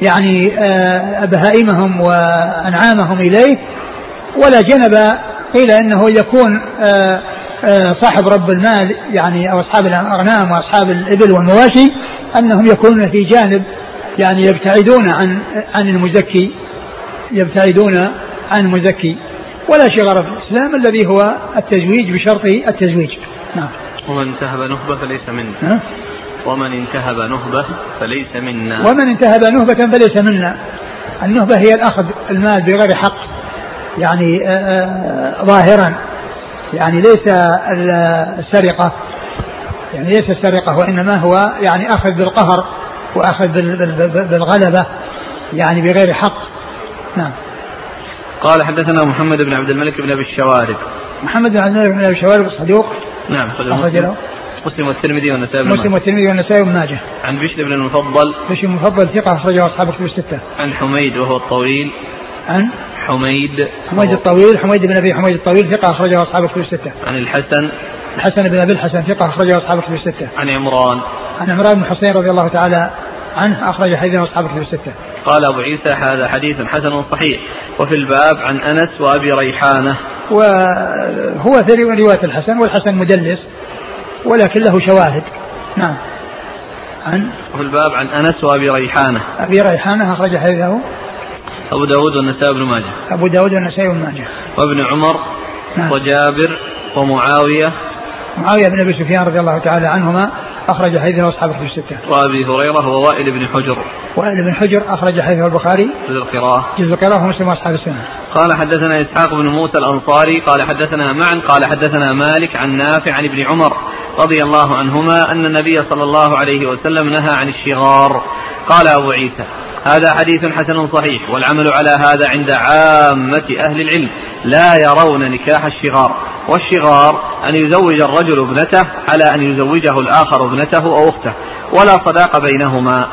يعني آه، بهائمهم وأنعامهم إليه. ولا جنب قيل إنه يكون آه، آه، صاحب رب المال يعني أو أصحاب الأغنام وأصحاب الإبل والمواشي. أنهم يكونون في جانب يعني يبتعدون عن عن المزكي يبتعدون عن المزكي. ولا شغار في الإسلام الذي هو التزويج بشرط التزويج. نعم. ومن انتهب نهبة فليس منا؟ ومن انتهب نهبة فليس منا. ومن انتهب نهبة فليس منا. النهبة هي الأخذ المال بغير حق يعني آه، آه، ظاهرا. يعني ليس السرقة. يعني ليس السرقة وإنما هو يعني أخذ بالقهر وأخذ بالغلبة يعني بغير حق. نعم. قال حدثنا محمد بن عبد الملك بن أبي الشوارب. محمد بن عبد الملك بن أبي الشوارب الصدوق. نعم أخرج له مسلم. والترمذي والنسائي بن مسلم والترمذي والنسائي بن ماجه. عن بشر بن المفضل. بشر المفضل ثقة أخرجه أصحاب الكتب الستة. عن حميد وهو الطويل. عن حميد. حميد الطويل حميد بن أبي حميد الطويل ثقة أخرجه أصحاب الكتب الستة. عن الحسن. الحسن بن أبي الحسن ثقة أخرجه أصحاب الكتب الستة. عن عمران. عن عمران بن حسين رضي الله تعالى عنه أخرج حديثه أصحاب الكتب الستة. قال أبو عيسى هذا حديث حسن صحيح. وفي الباب عن أنس وأبي ريحانة. وهو في رواية الحسن والحسن مدلس ولكن له شواهد. نعم. عن؟ وفي الباب عن أنس وأبي ريحانة. أبي ريحانة أخرج حديثه. أبو داود والنسائي بن ماجه. أبو داود والنسائي بن ماجه. وابن عمر نعم. وجابر ومعاوية معاوية بن أبي سفيان رضي الله تعالى عنهما أخرج حديثه أصحاب الكتب الستة. وأبي هريرة ووائل بن حجر. وائل بن حجر أخرج حديثه البخاري. جزء القراءة. جزء القراءة ومسلم وأصحاب السنة. قال حدثنا إسحاق بن موسى الأنصاري قال حدثنا معا قال حدثنا مالك عن نافع عن ابن عمر رضي الله عنهما أن النبي صلى الله عليه وسلم نهى عن الشغار. قال أبو عيسى هذا حديث حسن صحيح والعمل على هذا عند عامة أهل العلم لا يرون نكاح الشغار والشغار أن يزوج الرجل ابنته على أن يزوجه الآخر ابنته أو أخته ولا صداق بينهما.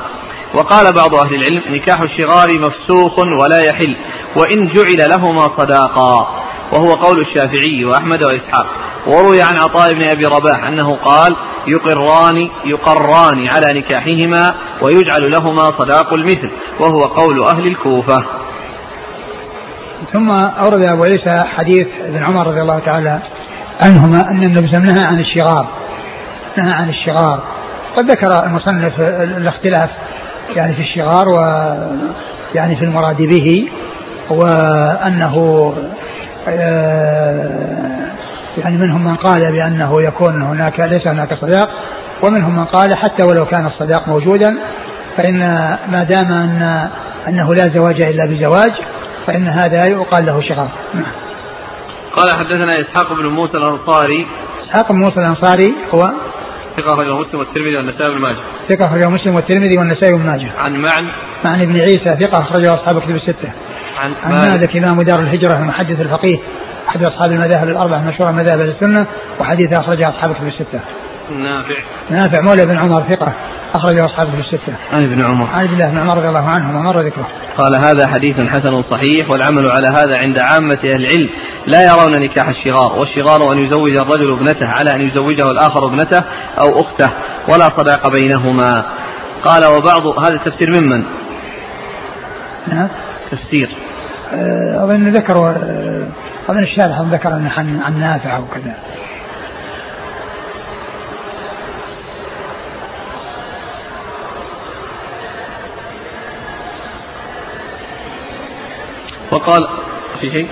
وقال بعض أهل العلم نكاح الشغار مفسوخ ولا يحل وإن جعل لهما صداقا. وهو قول الشافعي وأحمد وإسحاق. وروي عن عطاء بن أبي رباح أنه قال يقران يقران على نكاحهما ويجعل لهما صداق المثل وهو قول أهل الكوفة. ثم أورد أبو عيسى حديث ابن عمر رضي الله تعالى عنهما أن النبي صلى نهى عن الشغار نهى عن الشغار قد ذكر المصنف الاختلاف يعني في الشغار و يعني في المراد به وأنه آه، يعني منهم من قال بأنه يكون هناك ليس هناك صداق ومنهم من قال حتى ولو كان الصداق موجودا فإن ما دام أن أنه لا زواج إلا بزواج فإن هذا يقال له شغار نعم. قال حدثنا إسحاق بن موسى الأنصاري إسحاق بن موسى الأنصاري هو ثقة أخرجه مسلم والترمذي والنسائي بن ماجه. ثقة أخرجه مسلم والترمذي والنسائي بن ماجه. عن معن معن بن عيسى ثقة أخرجه أصحاب الكتب الستة. عن, عن مالك إمام دار الهجرة المحدث الفقيه أحد أصحاب المذاهب الأربعة المشهورة مذاهب السنة وحديث أخرجه أصحاب الكتب الستة. نافع نافع مولى بن عمر ثقة أخرجه أصحابه في الستة. عن ابن عمر. عن عبد الله بن عمر رضي الله عنه ومر ذكره. قال هذا حديث حسن صحيح والعمل على هذا عند عامة أهل العلم. لا يرون نكاح الشغار والشغار أن يزوج الرجل ابنته على أن يزوجه الآخر ابنته أو أخته ولا صداق بينهما. قال وبعض هذا التفسير ممن نعم. تفسير. أظن ذكر آه، أظن الشارح ذكر عن عن نافع أو وقال في شيء؟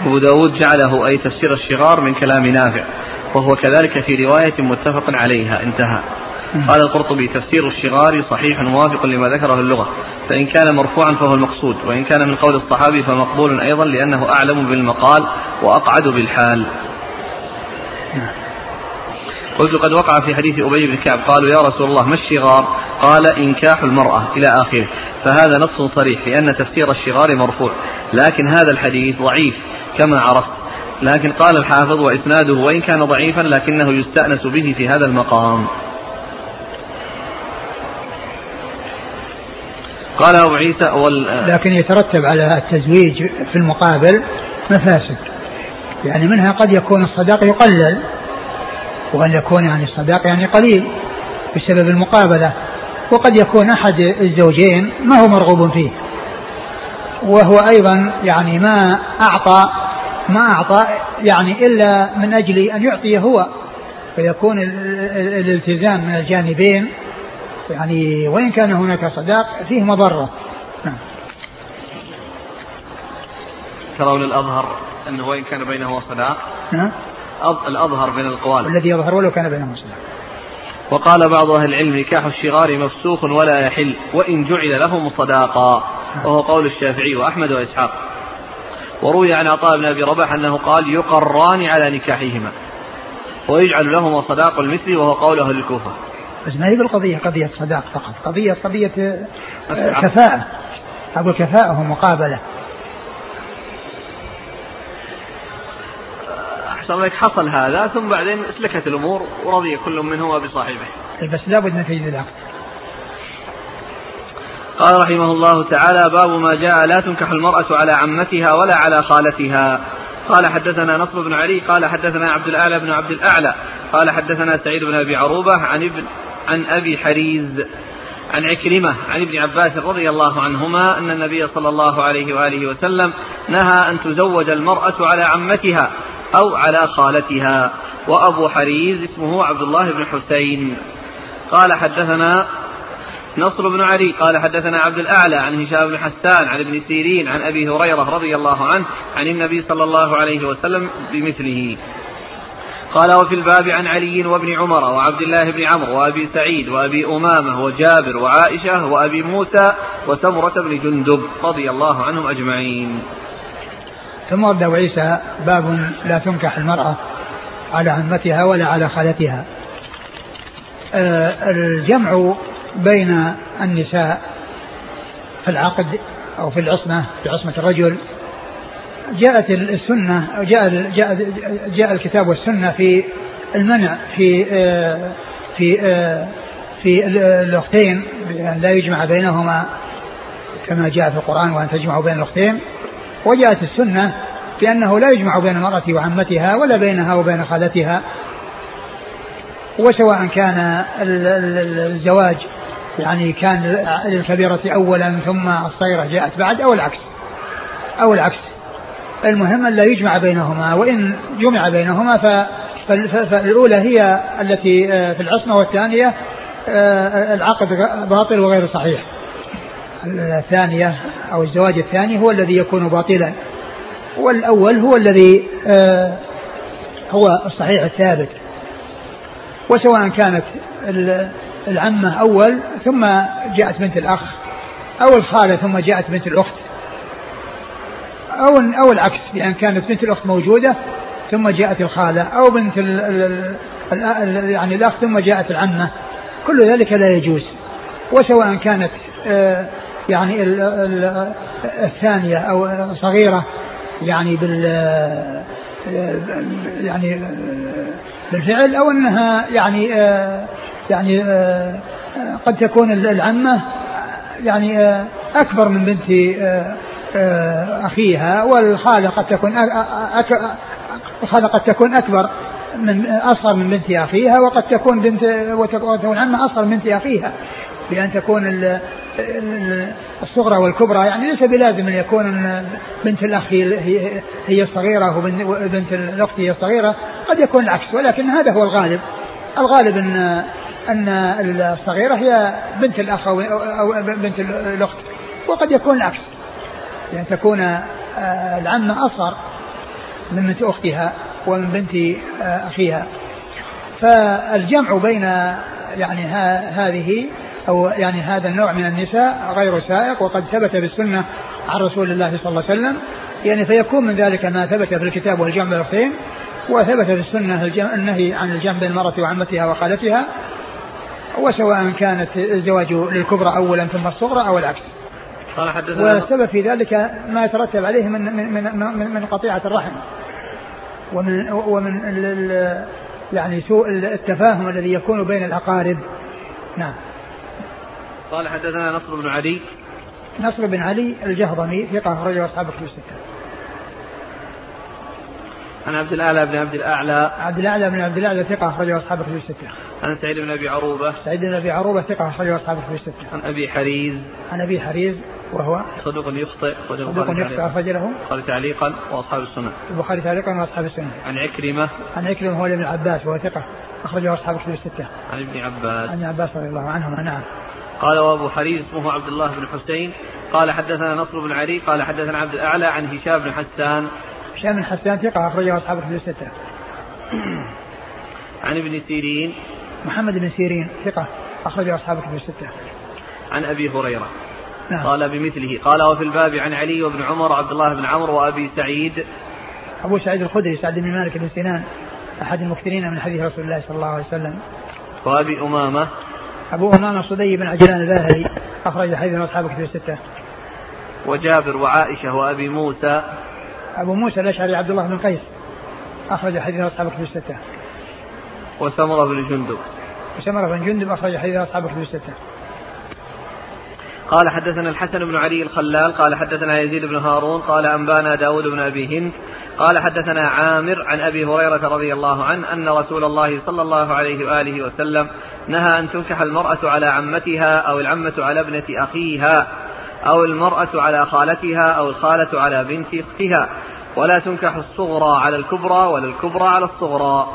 أبو داود جعله أي تفسير الشغار من كلام نافع وهو كذلك في رواية متفق عليها انتهى. قال القرطبي تفسير الشغار صحيح موافق لما ذكره اللغة فإن كان مرفوعا فهو المقصود وإن كان من قول الصحابي فمقبول أيضا لأنه أعلم بالمقال وأقعد بالحال. قلت قد وقع في حديث أبي بن كعب قالوا يا رسول الله ما الشغار؟ قال إنكاح المرأة إلى آخره. فهذا نص صريح لأن تفسير الشغار مرفوع لكن هذا الحديث ضعيف كما عرفت. لكن قال الحافظ وإسناده وإن كان ضعيفا لكنه يستأنس به في هذا المقام. قال أبو عيسى وال... لكن يترتب على التزويج في المقابل مفاسد. يعني منها قد يكون الصداق يقلل وأن يكون يعني الصداق يعني قليل بسبب المقابلة. وقد يكون أحد الزوجين ما هو مرغوب فيه. وهو أيضا يعني ما أعطى ما أعطى يعني إلا من أجل أن يعطي هو. فيكون الالتزام من الجانبين يعني وإن كان هناك صداق فيه مضرة. نعم. ترون الأظهر أنه وإن كان بينه صداق؟ نعم. الأظهر بين الأقوال الذي يظهر ولو كان بينه صداق. وقال بعض أهل العلم نكاح الشغار مفسوخ ولا يحل وإن جعل لهم صداقا. وهو قول الشافعي وأحمد وإسحاق. وروي عن عطاء بن أبي رباح أنه قال يقران على نكاحهما ويجعل لهما صداق المثل وهو قول أهل الكوفة. بس ما هي بالقضية؟ قضية صداق فقط. قضية قضية آه، كفاءة. أقول كفاءة ومقابلة أحسن لك حصل هذا ثم بعدين اسلكت الأمور ورضي كل منهما بصاحبه. بس لابد من تجديد العقد قال رحمه الله تعالى باب ما جاء لا تنكح المرأة على عمتها ولا على خالتها. قال حدثنا نصر بن علي قال حدثنا عبد الأعلى بن عبد الأعلى قال حدثنا سعيد بن أبي عروبة عن ابن عن أبي حريز عن عكرمة عن ابن عباس رضي الله عنهما أن النبي صلى الله عليه وآله وسلم نهى أن تزوج المرأة على عمتها أو على خالتها وأبو حريز اسمه عبد الله بن حسين. قال حدثنا نصر بن علي قال حدثنا عبد الأعلى عن هشام بن حسان عن ابن سيرين عن أبي هريرة رضي الله عنه عن النبي صلى الله عليه وسلم بمثله. قال وفي الباب عن علي وابن عمر وعبد الله بن عمرو وأبي سعيد وأبي أمامة وجابر وعائشة وأبي موسى وسمرة بن جندب رضي الله عنهم أجمعين. ثم ورد عيسى باب لا تنكح المرأة على عمتها ولا على خالتها. آه، الجمع بين النساء في العقد أو في العصمة في عصمة الرجل جاءت السنة جاء جاء جاء الكتاب والسنة في المنع في آه، في آه، في الأختين بأن لا يجمع بينهما كما جاء في القرآن وأن تجمعوا بين الأختين وجاءت السنة بأنه لا يجمع بين المرأة وعمتها ولا بينها وبين خالتها. وسواء كان الزواج يعني كان للكبيرة أولا ثم الصغيرة جاءت بعد أو العكس أو العكس. المهم أن لا يجمع بينهما وإن جمع بينهما فالأولى هي التي آه، في العصمة والثانية آه، العقد باطل وغير صحيح. الثانية أو الزواج الثاني هو الذي يكون باطلا. والأول هو الذي آه، هو الصحيح الثابت. وسواء كانت العمة أول ثم جاءت بنت الأخ أو الخالة ثم جاءت بنت الأخت. أو أو العكس بأن كانت بنت الأخت موجودة ثم جاءت الخالة أو بنت ال ال ال يعني الأخ ثم جاءت العمة. كل ذلك لا يجوز. وسواء كانت آه، يعني الثانية أو صغيرة يعني بال يعني بالفعل أو أنها يعني آه، يعني آه، قد تكون العمة يعني أكبر من بنت آه، أخيها والخالة قد تكون الخالة قد تكون أكبر من أصغر من بنت أخيها وقد تكون بنت وتكون عمها أصغر من بنت أخيها. بأن تكون الصغرى والكبرى يعني ليس بلازم أن يكون بنت الأخ هي الصغيرة وبنت الأخت هي الصغيرة قد يكون العكس ولكن هذا هو الغالب. الغالب أن أن الصغيرة هي بنت الأخ أو بنت الأخت وقد يكون العكس. لأن تكون آه، العمة أصغر من بنت أختها ومن بنت آه، أخيها. فالجمع بين يعني هذه أو يعني هذا النوع من النساء غير سائق وقد ثبت بالسنة عن رسول الله صلى الله عليه وسلم. يعني فيكون من ذلك ما ثبت في الكتاب والجمع بالاختين وثبت في السنة النهي عن الجمع بين المرأة وعمتها وخالتها وسواء كانت الزواج للكبرى أولا ثم الصغرى أو العكس. والسبب في ذلك ما يترتب عليه من من من, من, قطيعة الرحم. ومن ومن يعني سوء التفاهم الذي يكون بين الأقارب. نعم. قال حدثنا نصر بن علي. نصر بن علي الجهضمي ثقة رجل أصحاب كتب الستة. عن عبد الأعلى بن عبد الأعلى. عبد الأعلى بن عبد الأعلى ثقة أخرجه أصحاب الكتب الستة. عن سعيد بن أبي عروبة. سعيد بن أبي عروبة ثقة أخرجه أصحاب الكتب الستة. عن أبي حريز. عن أبي حريز. وهو صدوق يخطئ صدوق يخطئ أخرج له البخاري تعليقا وأصحاب السنة. البخاري تعليقا وأصحاب السنة. عن عكرمة. عن عكرمة هو ابن عباس وهو ثقة. أخرجه أصحاب الكتب الستة. عن ابن عباس. عن ابن عباس رضي الله عنهما نعم. قال وأبو حريز اسمه عبد الله بن حسين. قال حدثنا نصر بن علي قال حدثنا عبد الأعلى عن هشام بن حسان. هشام بن حسان ثقة أخرجه أصحاب الكتب الستة. عن ابن سيرين. محمد بن سيرين ثقة أخرجه أصحاب الكتب الستة. عن أبي هريرة. نعم. قال بمثله. قال وفي الباب عن علي وابن عمر وعبد الله بن عمرو وأبي سعيد. أبو سعيد الخدري سعد بن مالك بن سنان أحد المكثرين من حديث رسول الله صلى الله عليه وسلم. وأبي أمامة. أبو أمامة صدي بن عجلان الباهلي أخرج حديث من أصحاب الكتب الستة. وجابر وعائشة وأبي موسى. أبو موسى الأشعري عبد الله بن قيس أخرج حديث أصحاب الكتب الستة. وسمرة بن جندب. وسمرة بن جندب أخرج حديث أصحاب الكتب الستة. قال حدثنا الحسن بن علي الخلال قال حدثنا يزيد بن هارون قال أنبانا داود بن أبي هند قال حدثنا عامر عن أبي هريرة رضي الله عنه أن رسول الله صلى الله عليه وآله وسلم نهى أن تنكح المرأة على عمتها أو العمة على ابنة أخيها أو المرأة على خالتها أو الخالة على بنت أختها. ولا تنكح الصغرى على الكبرى ولا الكبرى على الصغرى.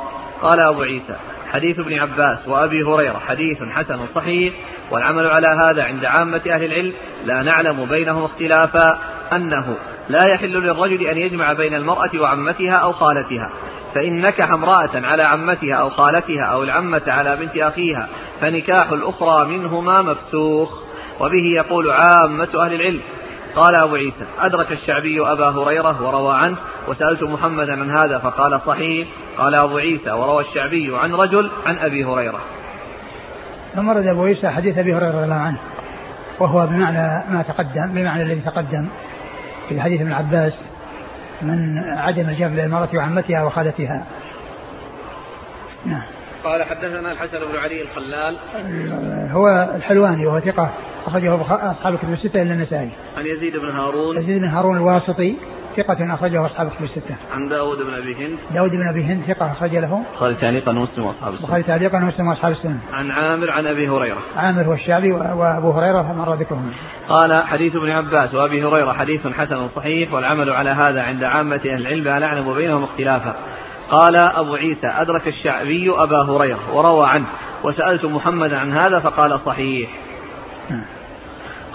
قال أبو عيسى حديث ابن عباس وأبي هريرة حديث حسن صحيح. والعمل على هذا عند عامة أهل العلم لا نعلم بينهم اختلافا أنه لا يحل للرجل أن يجمع بين المرأة وعمتها أو خالتها فإن نكح امرأة على عمتها أو خالتها أو العمة على بنت أخيها فنكاح الأخرى منهما مفسوخ وبه يقول عامة أهل العلم. قال أبو عيسى أدرك الشعبي أبا هريرة وروى عنه وسألت محمدا عن هذا فقال صحيح. قال أبو عيسى وروى الشعبي عن رجل عن أبي هريرة. ثم ورد أبو عيسى حديث أبي هريرة رضي الله عنه وهو بمعنى ما تقدم بمعنى الذي تقدم في حديث ابن عباس من عدم الجمع بين المرأة وعمتها وخالتها. نعم. قال حدثنا الحسن بن علي الخلال. هو الحلواني وهو ثقة أخرجه أصحاب الكتب الستة إلا النسائي. عن يزيد بن هارون. يزيد بن هارون الواسطي ثقة أخرجه أصحاب الكتب الستة. عن داود بن أبي هند. داود بن أبي هند ثقة أخرج له. البخاري تعليقا ومسلم وأصحاب السنة. البخاري تعليقا ومسلم وأصحاب السنة. عن عامر عن أبي هريرة. عامر هو الشعبي وأبو هريرة مر ذكرهم. قال حديث ابن عباس وأبي هريرة حديث حسن صحيح والعمل على هذا عند عامة أهل العلم لا نعلم بينهم اختلافا. قال أبو عيسى أدرك الشعبي أبا هريرة وروى عنه وسألت محمدا عن هذا فقال صحيح. نعم.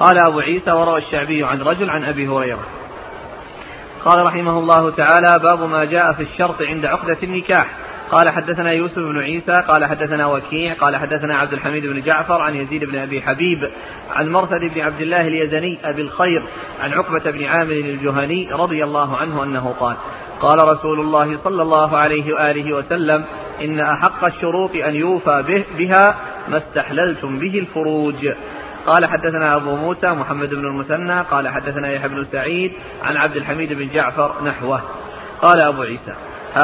قال أبو عيسى وروى الشعبي عن رجل عن أبي هريرة قال رحمه الله تعالى باب ما جاء في الشرط عند عقدة النكاح. قال حدثنا يوسف بن عيسى قال حدثنا وكيع قال حدثنا عبد الحميد بن جعفر عن يزيد بن أبي حبيب عن مرثد بن عبد الله اليزني أبي الخير عن عقبة بن عامر الجهني رضي الله عنه أنه قال قال رسول الله صلى الله عليه وآله وسلم إن أحق الشروط أن يوفى به بها ما استحللتم به الفروج قال حدثنا أبو موسى محمد بن المثنى قال حدثنا يحيى بن سعيد عن عبد الحميد بن جعفر نحوه. قال أبو عيسى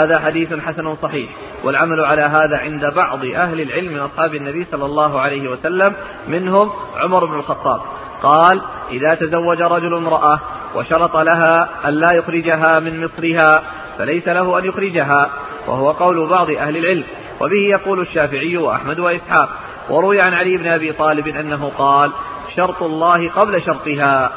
هذا حديث حسن صحيح والعمل على هذا عند بعض أهل العلم من أصحاب النبي صلى الله عليه وسلم منهم عمر بن الخطاب. قال إذا تزوج رجل امرأة وشرط لها أن لا يخرجها من مصرها فليس له أن يخرجها وهو قول بعض أهل العلم وبه يقول الشافعي وأحمد وإسحاق. وروي عن علي بن أبي طالب أنه قال شرط الله قبل شرطها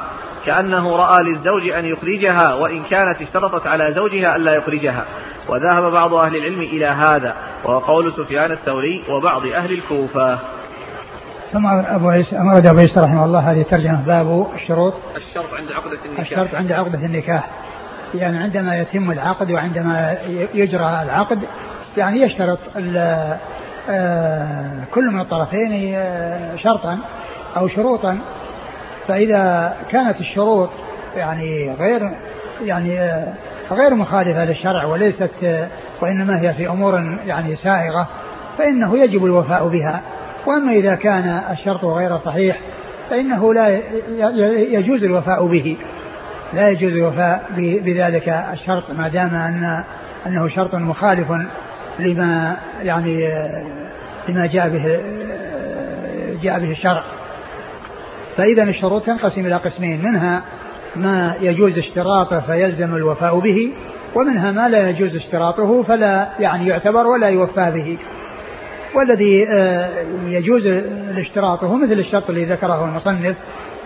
كأنه رأى للزوج أن يخرجها وإن كانت اشترطت على زوجها ألا يخرجها. وذهب بعض أهل العلم إلى هذا وهو قول سفيان الثوري وبعض أهل الكوفة. ثم أبو عيسى أمر أبو عيسى رحمه الله هذه ترجمة باب الشروط. الشرط عند عقدة النكاح. الشرط عند عقدة النكاح. يعني عندما يتم العقد وعندما يجرى العقد يعني يشترط كل من الطرفين آه، شرطا أو شروطا. فإذا كانت الشروط يعني غير يعني آه، غير مخالفة للشرع وليست وإنما هي في أمور يعني سائغة فإنه يجب الوفاء بها. وأما إذا كان الشرط غير صحيح فإنه لا يجوز الوفاء به. لا يجوز الوفاء بذلك الشرط ما دام أن أنه شرط مخالف لما يعني لما جاء به جاء به الشرع. فإذا الشروط تنقسم إلى قسمين منها ما يجوز اشتراطه فيلزم الوفاء به ومنها ما لا يجوز اشتراطه فلا يعني يعتبر ولا يوفى به. والذي آه، يجوز اشتراطه مثل الشرط الذي ذكره المصنف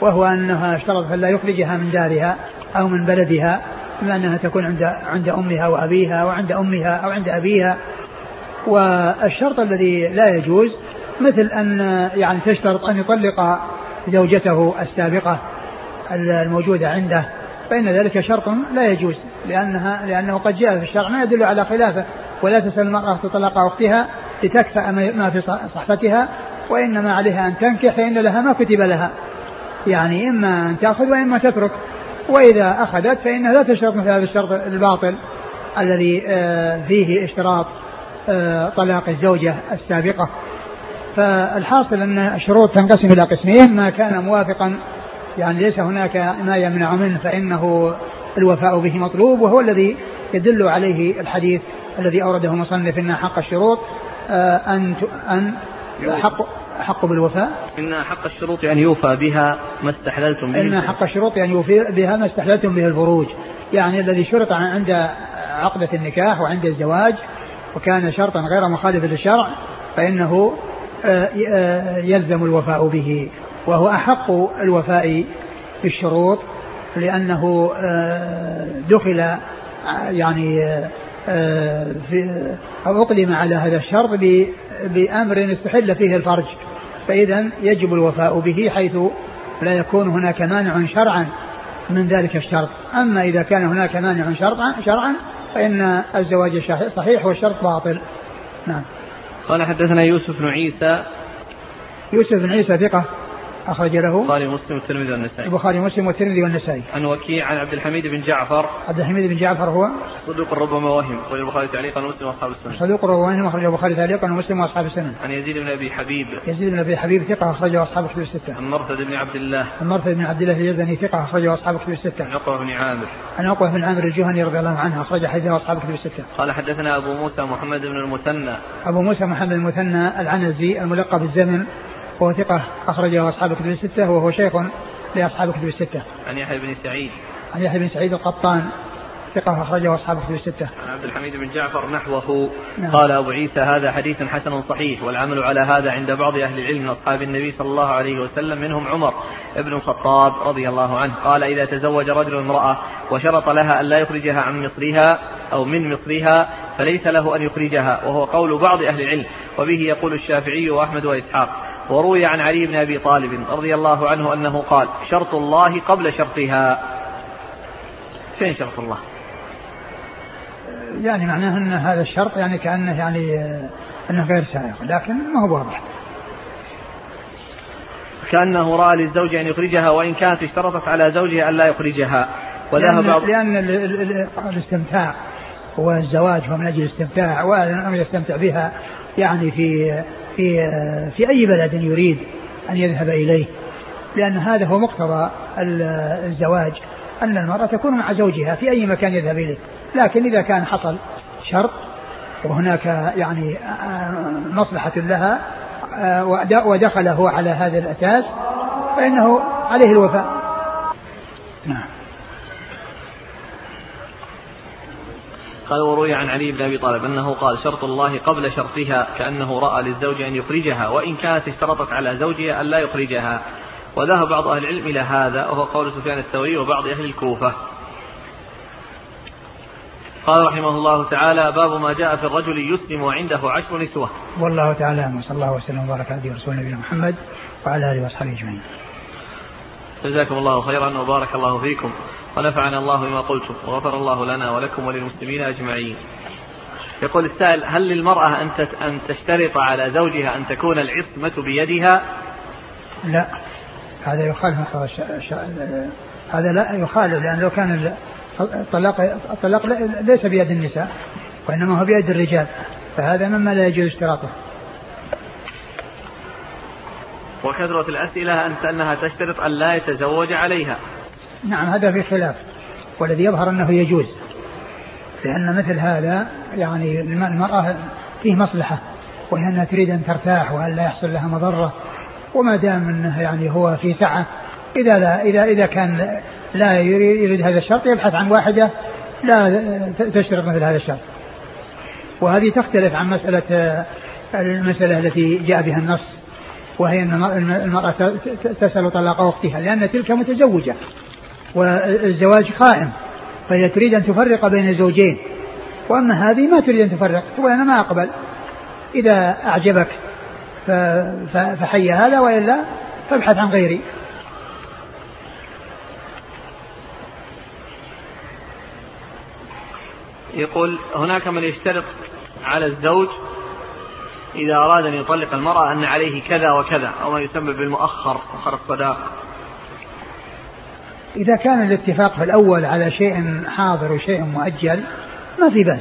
وهو أنها اشترطت أن لا يخرجها من دارها أو من بلدها بما أنها تكون عند عند أمها وأبيها وعند أمها أو عند أبيها. والشرط الذي لا يجوز مثل أن يعني تشترط أن يطلق زوجته السابقة الموجودة عنده فإن ذلك شرط لا يجوز لأنها لأنه قد جاء في الشرع ما يدل على خلافه ولا تسأل المرأة طلاق أختها لتكفأ ما في صحفتها وإنما عليها أن تنكح فإن لها ما كتب لها يعني إما أن تأخذ وإما تترك وإذا أخذت فإنها لا تشترط مثل هذا الشرط الباطل الذي آه، فيه اشتراط طلاق الزوجة السابقة. فالحاصل أن الشروط تنقسم إلى قسمين ما كان موافقا يعني ليس هناك ما يمنع منه فإنه الوفاء به مطلوب وهو الذي يدل عليه الحديث الذي أورده مصنف أن حق الشروط آه، أن أن حق حق بالوفاء. إن حق الشروط أن يوفى بها ما استحللتم به. إن حق الشروط أن يوفي بها ما استحللتم به الفروج يعني الذي شرط عند عقدة النكاح وعند الزواج وكان شرطا غير مخالف للشرع فإنه آه، آه، يلزم الوفاء به وهو أحق الوفاء بالشروط لأنه آه، دخل يعني في أو أقلم على هذا الشرط بأمر استحل فيه الفرج. فإذا يجب الوفاء به حيث لا يكون هناك مانع شرعا من ذلك الشرط. أما إذا كان هناك مانع شرعا شرعا فإن الزواج صحيح والشرط باطل. نعم. قال حدثنا يوسف بن عيسى. يوسف بن عيسى ثقة. أخرج له البخاري ومسلم والترمذي والنسائي. البخاري ومسلم والترمذي والنسائي. عن وكيع عن عبد الحميد بن جعفر. عبد الحميد بن جعفر هو؟ صدوق ربما وهم. أخرج البخاري تعليقا ومسلم وأصحاب السنن صدوق ربما وهم أخرج البخاري تعليقا ومسلم وأصحاب السنن عن يزيد بن أبي حبيب. يزيد بن أبي حبيب ثقة أخرجه أصحاب كتب الستة. عن مرثد بن عبد الله. عن مرثد بن عبد الله اليزني ثقة أخرجه أصحاب كتب الستة. عن عقبة بن عامر. عن عقبة بن عامر الجهني رضي الله عنه أخرج حديثه أصحاب كتب الستة. قال حدثنا أبو موسى محمد بن المثنى. أبو موسى محمد المثنى العنزي الملقب بالزمن وهو ثقة أخرجه أصحاب كتب الستة وهو شيخ لأصحاب كتب الستة. عن يحيى بن سعيد. عن يحيى بن سعيد القطان ثقة أخرجه أصحاب كتب الستة. عن عبد الحميد بن جعفر نحوه نعم. قال أبو عيسى هذا حديث حسن صحيح والعمل على هذا عند بعض أهل العلم من أصحاب النبي صلى الله عليه وسلم منهم عمر بن الخطاب رضي الله عنه قال إذا تزوج رجل امرأة وشرط لها أن لا يخرجها عن مصرها أو من مصرها فليس له أن يخرجها وهو قول بعض أهل العلم وبه يقول الشافعي وأحمد وإسحاق وروي عن علي بن أبي طالب رضي الله عنه أنه قال شرط الله قبل شرطها. فين شرط الله؟ يعني معناه أن هذا الشرط يعني كأنه يعني أنه غير سائغ لكن ما هو واضح. كأنه رأى للزوج أن يخرجها وإن كانت اشترطت على زوجها أن لا يخرجها. وذهب لأن, لأن الاستمتاع والزواج هو من أجل الاستمتاع وان يستمتع بها يعني في في في أي بلد يريد أن يذهب إليه. لأن هذا هو مقتضى الزواج أن المرأة تكون مع زوجها في أي مكان يذهب إليه. لكن إذا كان حصل شرط وهناك يعني مصلحة لها ودخل هو على هذا الأساس فإنه عليه الوفاء. نعم. قال وروي عن علي بن أبي طالب أنه قال شرط الله قبل شرطها كأنه رأى للزوج أن يخرجها وإن كانت اشترطت على زوجها أن لا يخرجها وذهب بعض أهل العلم إلى هذا وهو قول سفيان الثوري وبعض أهل الكوفة. قال رحمه الله تعالى باب ما جاء في الرجل يسلم وعنده عشر نسوة. والله تعالى وصلى الله وسلم وبارك على رسول نبينا محمد وعلى آله وأصحابه أجمعين. جزاكم الله خيرا وبارك الله فيكم. ونفعنا الله بما قلتم وغفر الله لنا ولكم وللمسلمين أجمعين. يقول السائل هل للمرأة أن أن تشترط على زوجها أن تكون العصمة بيدها؟ لا. هذا يخالف هذا لا يخالف لأن لو كان الطلاق الطلاق ليس بيد النساء وإنما هو بيد الرجال فهذا مما لا يجوز اشتراطه. وكثرة الأسئلة أنها تشترط أن لا يتزوج عليها. نعم هذا في خلاف والذي يظهر أنه يجوز. لأن مثل هذا يعني المرأة فيه مصلحة وهي أنها تريد أن ترتاح وأن لا يحصل لها مضرة وما دام أنه يعني هو في سعة إذا لا إذا إذا كان لا يريد, هذا الشرط يبحث عن واحدة لا تشترط مثل هذا الشرط. وهذه تختلف عن مسألة المسألة التي جاء بها النص وهي أن المرأة تسأل طلاق أختها لأن تلك متزوجة. والزواج قائم فهي تريد أن تفرق بين زوجين وأما هذه ما تريد أن تفرق تقول أنا ما أقبل. إذا أعجبك فحي هذا وإلا فابحث عن غيري. يقول هناك من يشترط على الزوج إذا أراد أن يطلق المرأة أن عليه كذا وكذا أو ما يسمى بالمؤخر مؤخر الصداق. إذا كان الاتفاق في الأول على شيء حاضر وشيء مؤجل ما في بأس.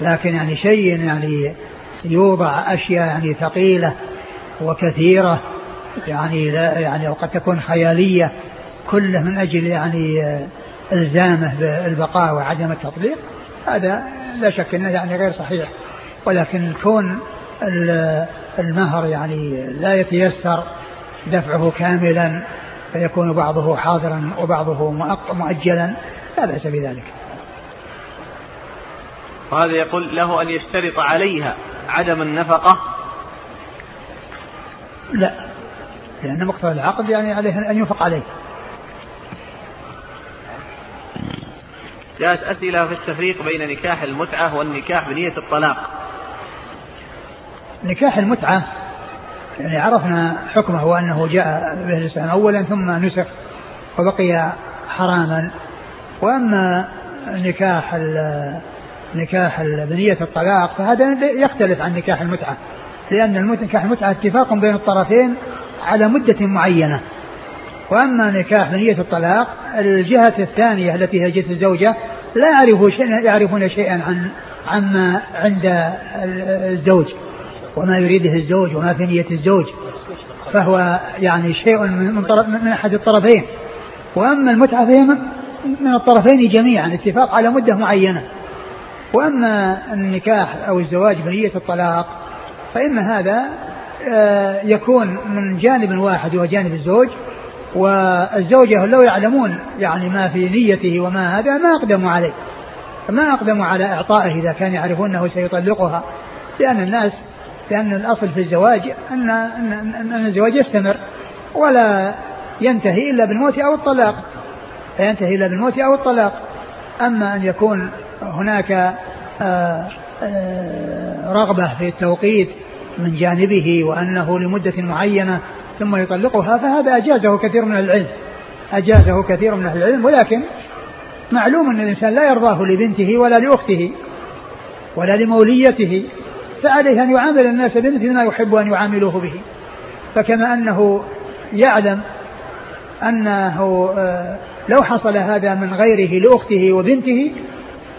لكن يعني شيء يعني يوضع أشياء يعني ثقيلة وكثيرة يعني لا يعني وقد تكون خيالية كله من أجل يعني إلزامه بالبقاء وعدم التطبيق هذا لا شك أنه يعني غير صحيح. ولكن كون المهر يعني لا يتيسر دفعه كاملا فيكون بعضه حاضرا وبعضه مؤجلا لا بأس بذلك. وهذا يقول له أن يشترط عليها عدم النفقة. لا لأن مقتضى العقد يعني عليه أن ينفق عليه. جاءت أسئلة في التفريق بين نكاح المتعة والنكاح بنية الطلاق. نكاح المتعة يعني عرفنا حكمه وأنه جاء به الإسلام أولا ثم نسخ وبقي حراما. وأما نكاح نكاح بنية الطلاق فهذا يختلف عن نكاح المتعة لأن نكاح المتعة اتفاق بين الطرفين على مدة معينة. وأما نكاح بنية الطلاق الجهة الثانية التي هي جهة الزوجة لا يعرفون شيئا يعرفون شيئا عن عما عند الزوج. وما يريده الزوج وما في نية الزوج فهو يعني شيء من, طرف من أحد الطرفين. وأما المتعة فهي من الطرفين جميعا اتفاق على مدة معينة. وأما النكاح أو الزواج بنية الطلاق فإن هذا آه، يكون من جانب واحد وهو جانب الزوج. والزوجة لو يعلمون يعني ما في نيته وما هذا ما أقدموا عليه. ما أقدموا على إعطائه إذا كان يعرفون أنه سيطلقها. لأن الناس لأن الأصل في الزواج أن أن, أن الزواج يستمر ولا ينتهي إلا بالموت أو الطلاق. لا ينتهي إلا بالموت أو الطلاق. أما أن يكون هناك آه، آه، رغبة في التوقيت من جانبه وأنه لمدة معينة ثم يطلقها فهذا أجازه كثير من العلم. أجازه كثير من أهل العلم ولكن معلوم أن الإنسان لا يرضاه لبنته ولا لأخته ولا لموليته فعليه أن يعامل الناس بمثل ما يحب أن يعاملوه به. فكما أنه يعلم أنه آه، لو حصل هذا من غيره لأخته وبنته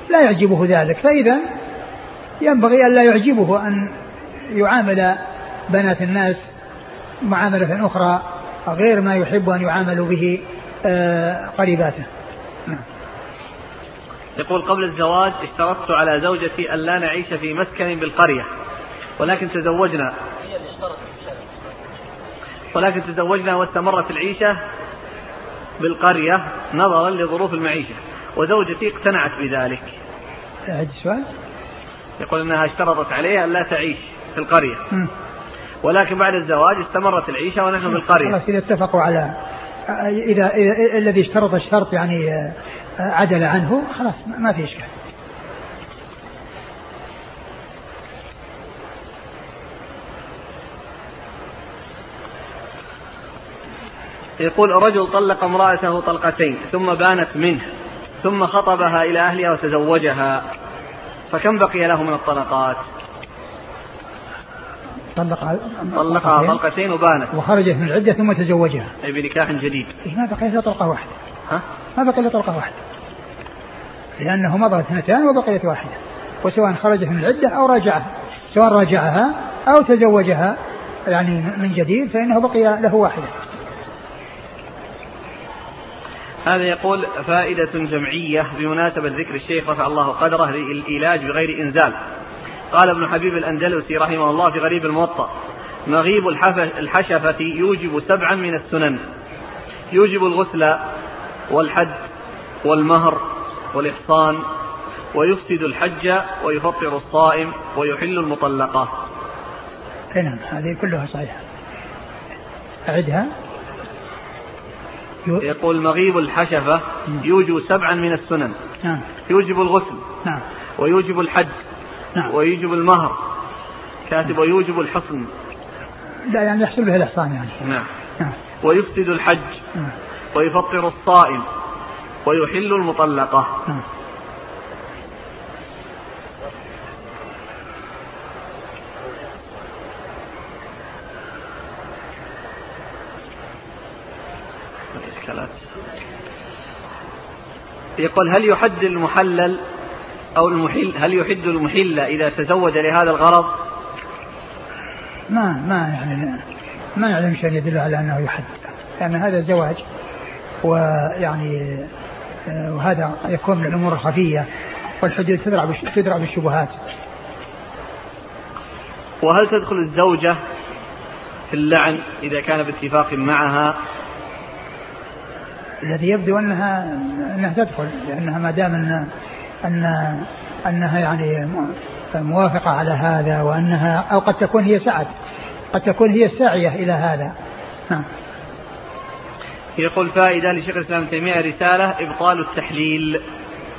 لا يعجبه ذلك. فإذا ينبغي أن لا يعجبه أن يعامل بنات الناس معاملة أخرى غير ما يحب أن يعاملوا به آه، قريباته. نعم. يقول قبل الزواج اشترطت على زوجتي أن لا نعيش في مسكن بالقرية. ولكن تزوجنا. ولكن تزوجنا واستمرت العيشة بالقرية نظرا لظروف المعيشة. وزوجتي اقتنعت بذلك. أعد السؤال يقول إنها اشترطت عليها أن لا تعيش في القرية. م. ولكن بعد الزواج استمرت العيشة ونحن في القريه خلاص إذا اتفقوا على إذا, إذا الذي اشترط الشرط يعني عدل عنه خلاص ما في إشكال. يقول رجل طلق امرأته طلقتين ثم بانت منه ثم خطبها إلى أهلها وتزوجها فكم بقي له من الطلقات؟ طلق طلقها طلقتين. وبانت. وخرجت من العدة ثم تزوجها. أي بنكاح جديد. إيه ما بقي إلا طلقة واحدة. ها؟ ما بقي إلا طلقة واحدة. لأنه مضى اثنتان وبقيت واحدة. وسواء خرجت من العدة أو راجعها. سواء راجعها أو تزوجها يعني من جديد فإنه بقي له واحدة. هذا يقول فائدة جمعية بمناسبة ذكر الشيخ رفع الله قدره للعلاج بغير إنزال. قال ابن حبيب الأندلسي رحمه الله في غريب الموطأ مغيب الحشفة يوجب سبعا من السنن. يوجب الغسل والحد والمهر والإحصان ويفسد الحج ويفطر الصائم ويحل المطلقة نعم هذه كلها صحيحة. أعدها. يقول مغيب الحشفة يوجب سبعا من السنن. نعم. يوجب الغسل. نعم. ويوجب الحج. نعم. ويوجب المهر. كاتب ويوجب الحصن. لا يعني يحصل به الإحصان يعني. نعم. نعم. ويفسد الحج. نعم. ويفطر الصائم ويحل المطلقة. نعم. يقول هل يحد المحلل أو المحل هل يحد المحل إذا تزوج لهذا الغرض؟ ما ما يعني ما يعلم شيء يدل على أنه يحد لأن هذا زواج. ويعني آه، وهذا يكون من الأمور الخفية والحدود تدرع تدرع بالشبهات. وهل تدخل الزوجة في اللعن إذا كان باتفاق معها؟ الذي يبدو أنها أنها تدخل لأنها ما دام أن أن أنها يعني موافقة على هذا وأنها أو قد تكون هي سعت قد تكون هي الساعيه إلى هذا. نعم. يقول فائدة لشيخ الإسلام ابن تيمية رسالة إبطال التحليل.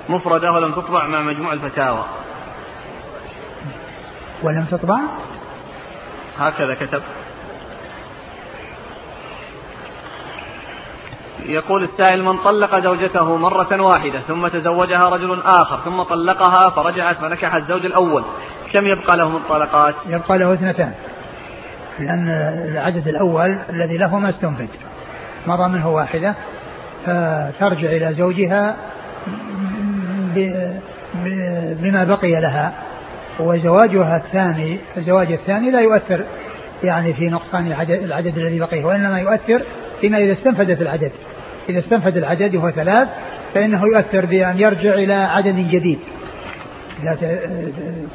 مفردة ولم تطبع مع مجموع الفتاوى. ولم تطبع؟ هكذا كتب. يقول السائل من طلق زوجته مرة واحدة ثم تزوجها رجل آخر ثم طلقها فرجعت فنكح الزوج الأول. كم يبقى له من طلقات يبقى له اثنتان لأن العدد الأول الذي له ما استنفد مضى منه واحدة فترجع إلى زوجها بما بقي لها. وزواجها الثاني الزواج الثاني لا يؤثر يعني في نقصان العدد, العدد الذي بقيه وإنما يؤثر فيما إذا استنفدت العدد. إذا استنفد العدد وهو ثلاث فإنه يؤثر بأن يرجع إلى عدد جديد. إذا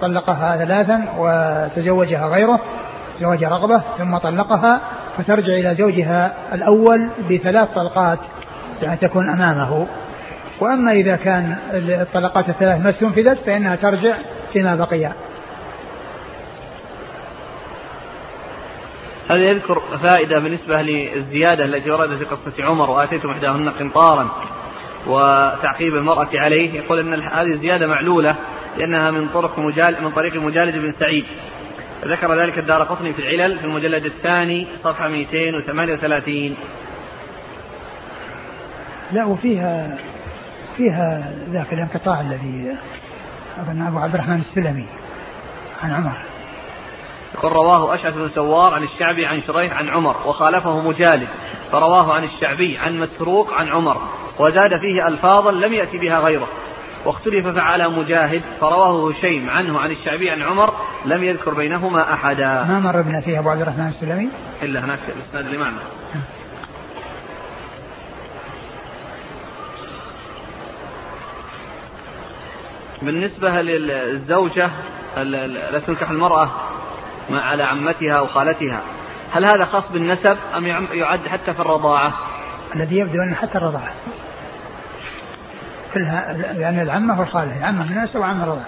طلقها ثلاثا وتزوجها غيره زواج رغبة ثم طلقها فترجع إلى زوجها الأول بثلاث طلقات يعني تكون أمامه. وأما إذا كان الطلقات الثلاث ما استنفذت فإنها ترجع فيما بقي. هذا يذكر فائدة بالنسبة للزيادة التي وردت في قصة عمر وآتيتم إحداهن قنطارا وتعقيب المرأة عليه. يقول أن هذه الزيادة معلولة لأنها من طرق مجال من طريق مجالد بن سعيد. ذكر ذلك الدار قطني في العلل في المجلد الثاني صفحة 238 لا وفيها فيها ذاك الانقطاع الذي أظن أبو عبد الرحمن السلمي عن عمر. يقول رواه أشعث بن سوار عن الشعبي عن شريح عن عمر وخالفه مجالد فرواه عن الشعبي عن مسروق عن عمر وزاد فيه ألفاظا لم يأتي بها غيره. واختلف فعلى مجاهد فرواه هشيم عنه عن الشعبي عن عمر لم يذكر بينهما أحدا. ما مر بنا فيه أبو عبد الرحمن السلمي؟ إلا هناك الإسناد اللي معنا بالنسبة للزوجة لا تنكح المرأة مع- على عمتها أو خالتها هل هذا خاص بالنسب أم يعد حتى في الرضاعة؟ الذي يبدو أن حتى الرضاعة. كلها يعني العمة والخالة العمة من الناس وعمة الرضاعة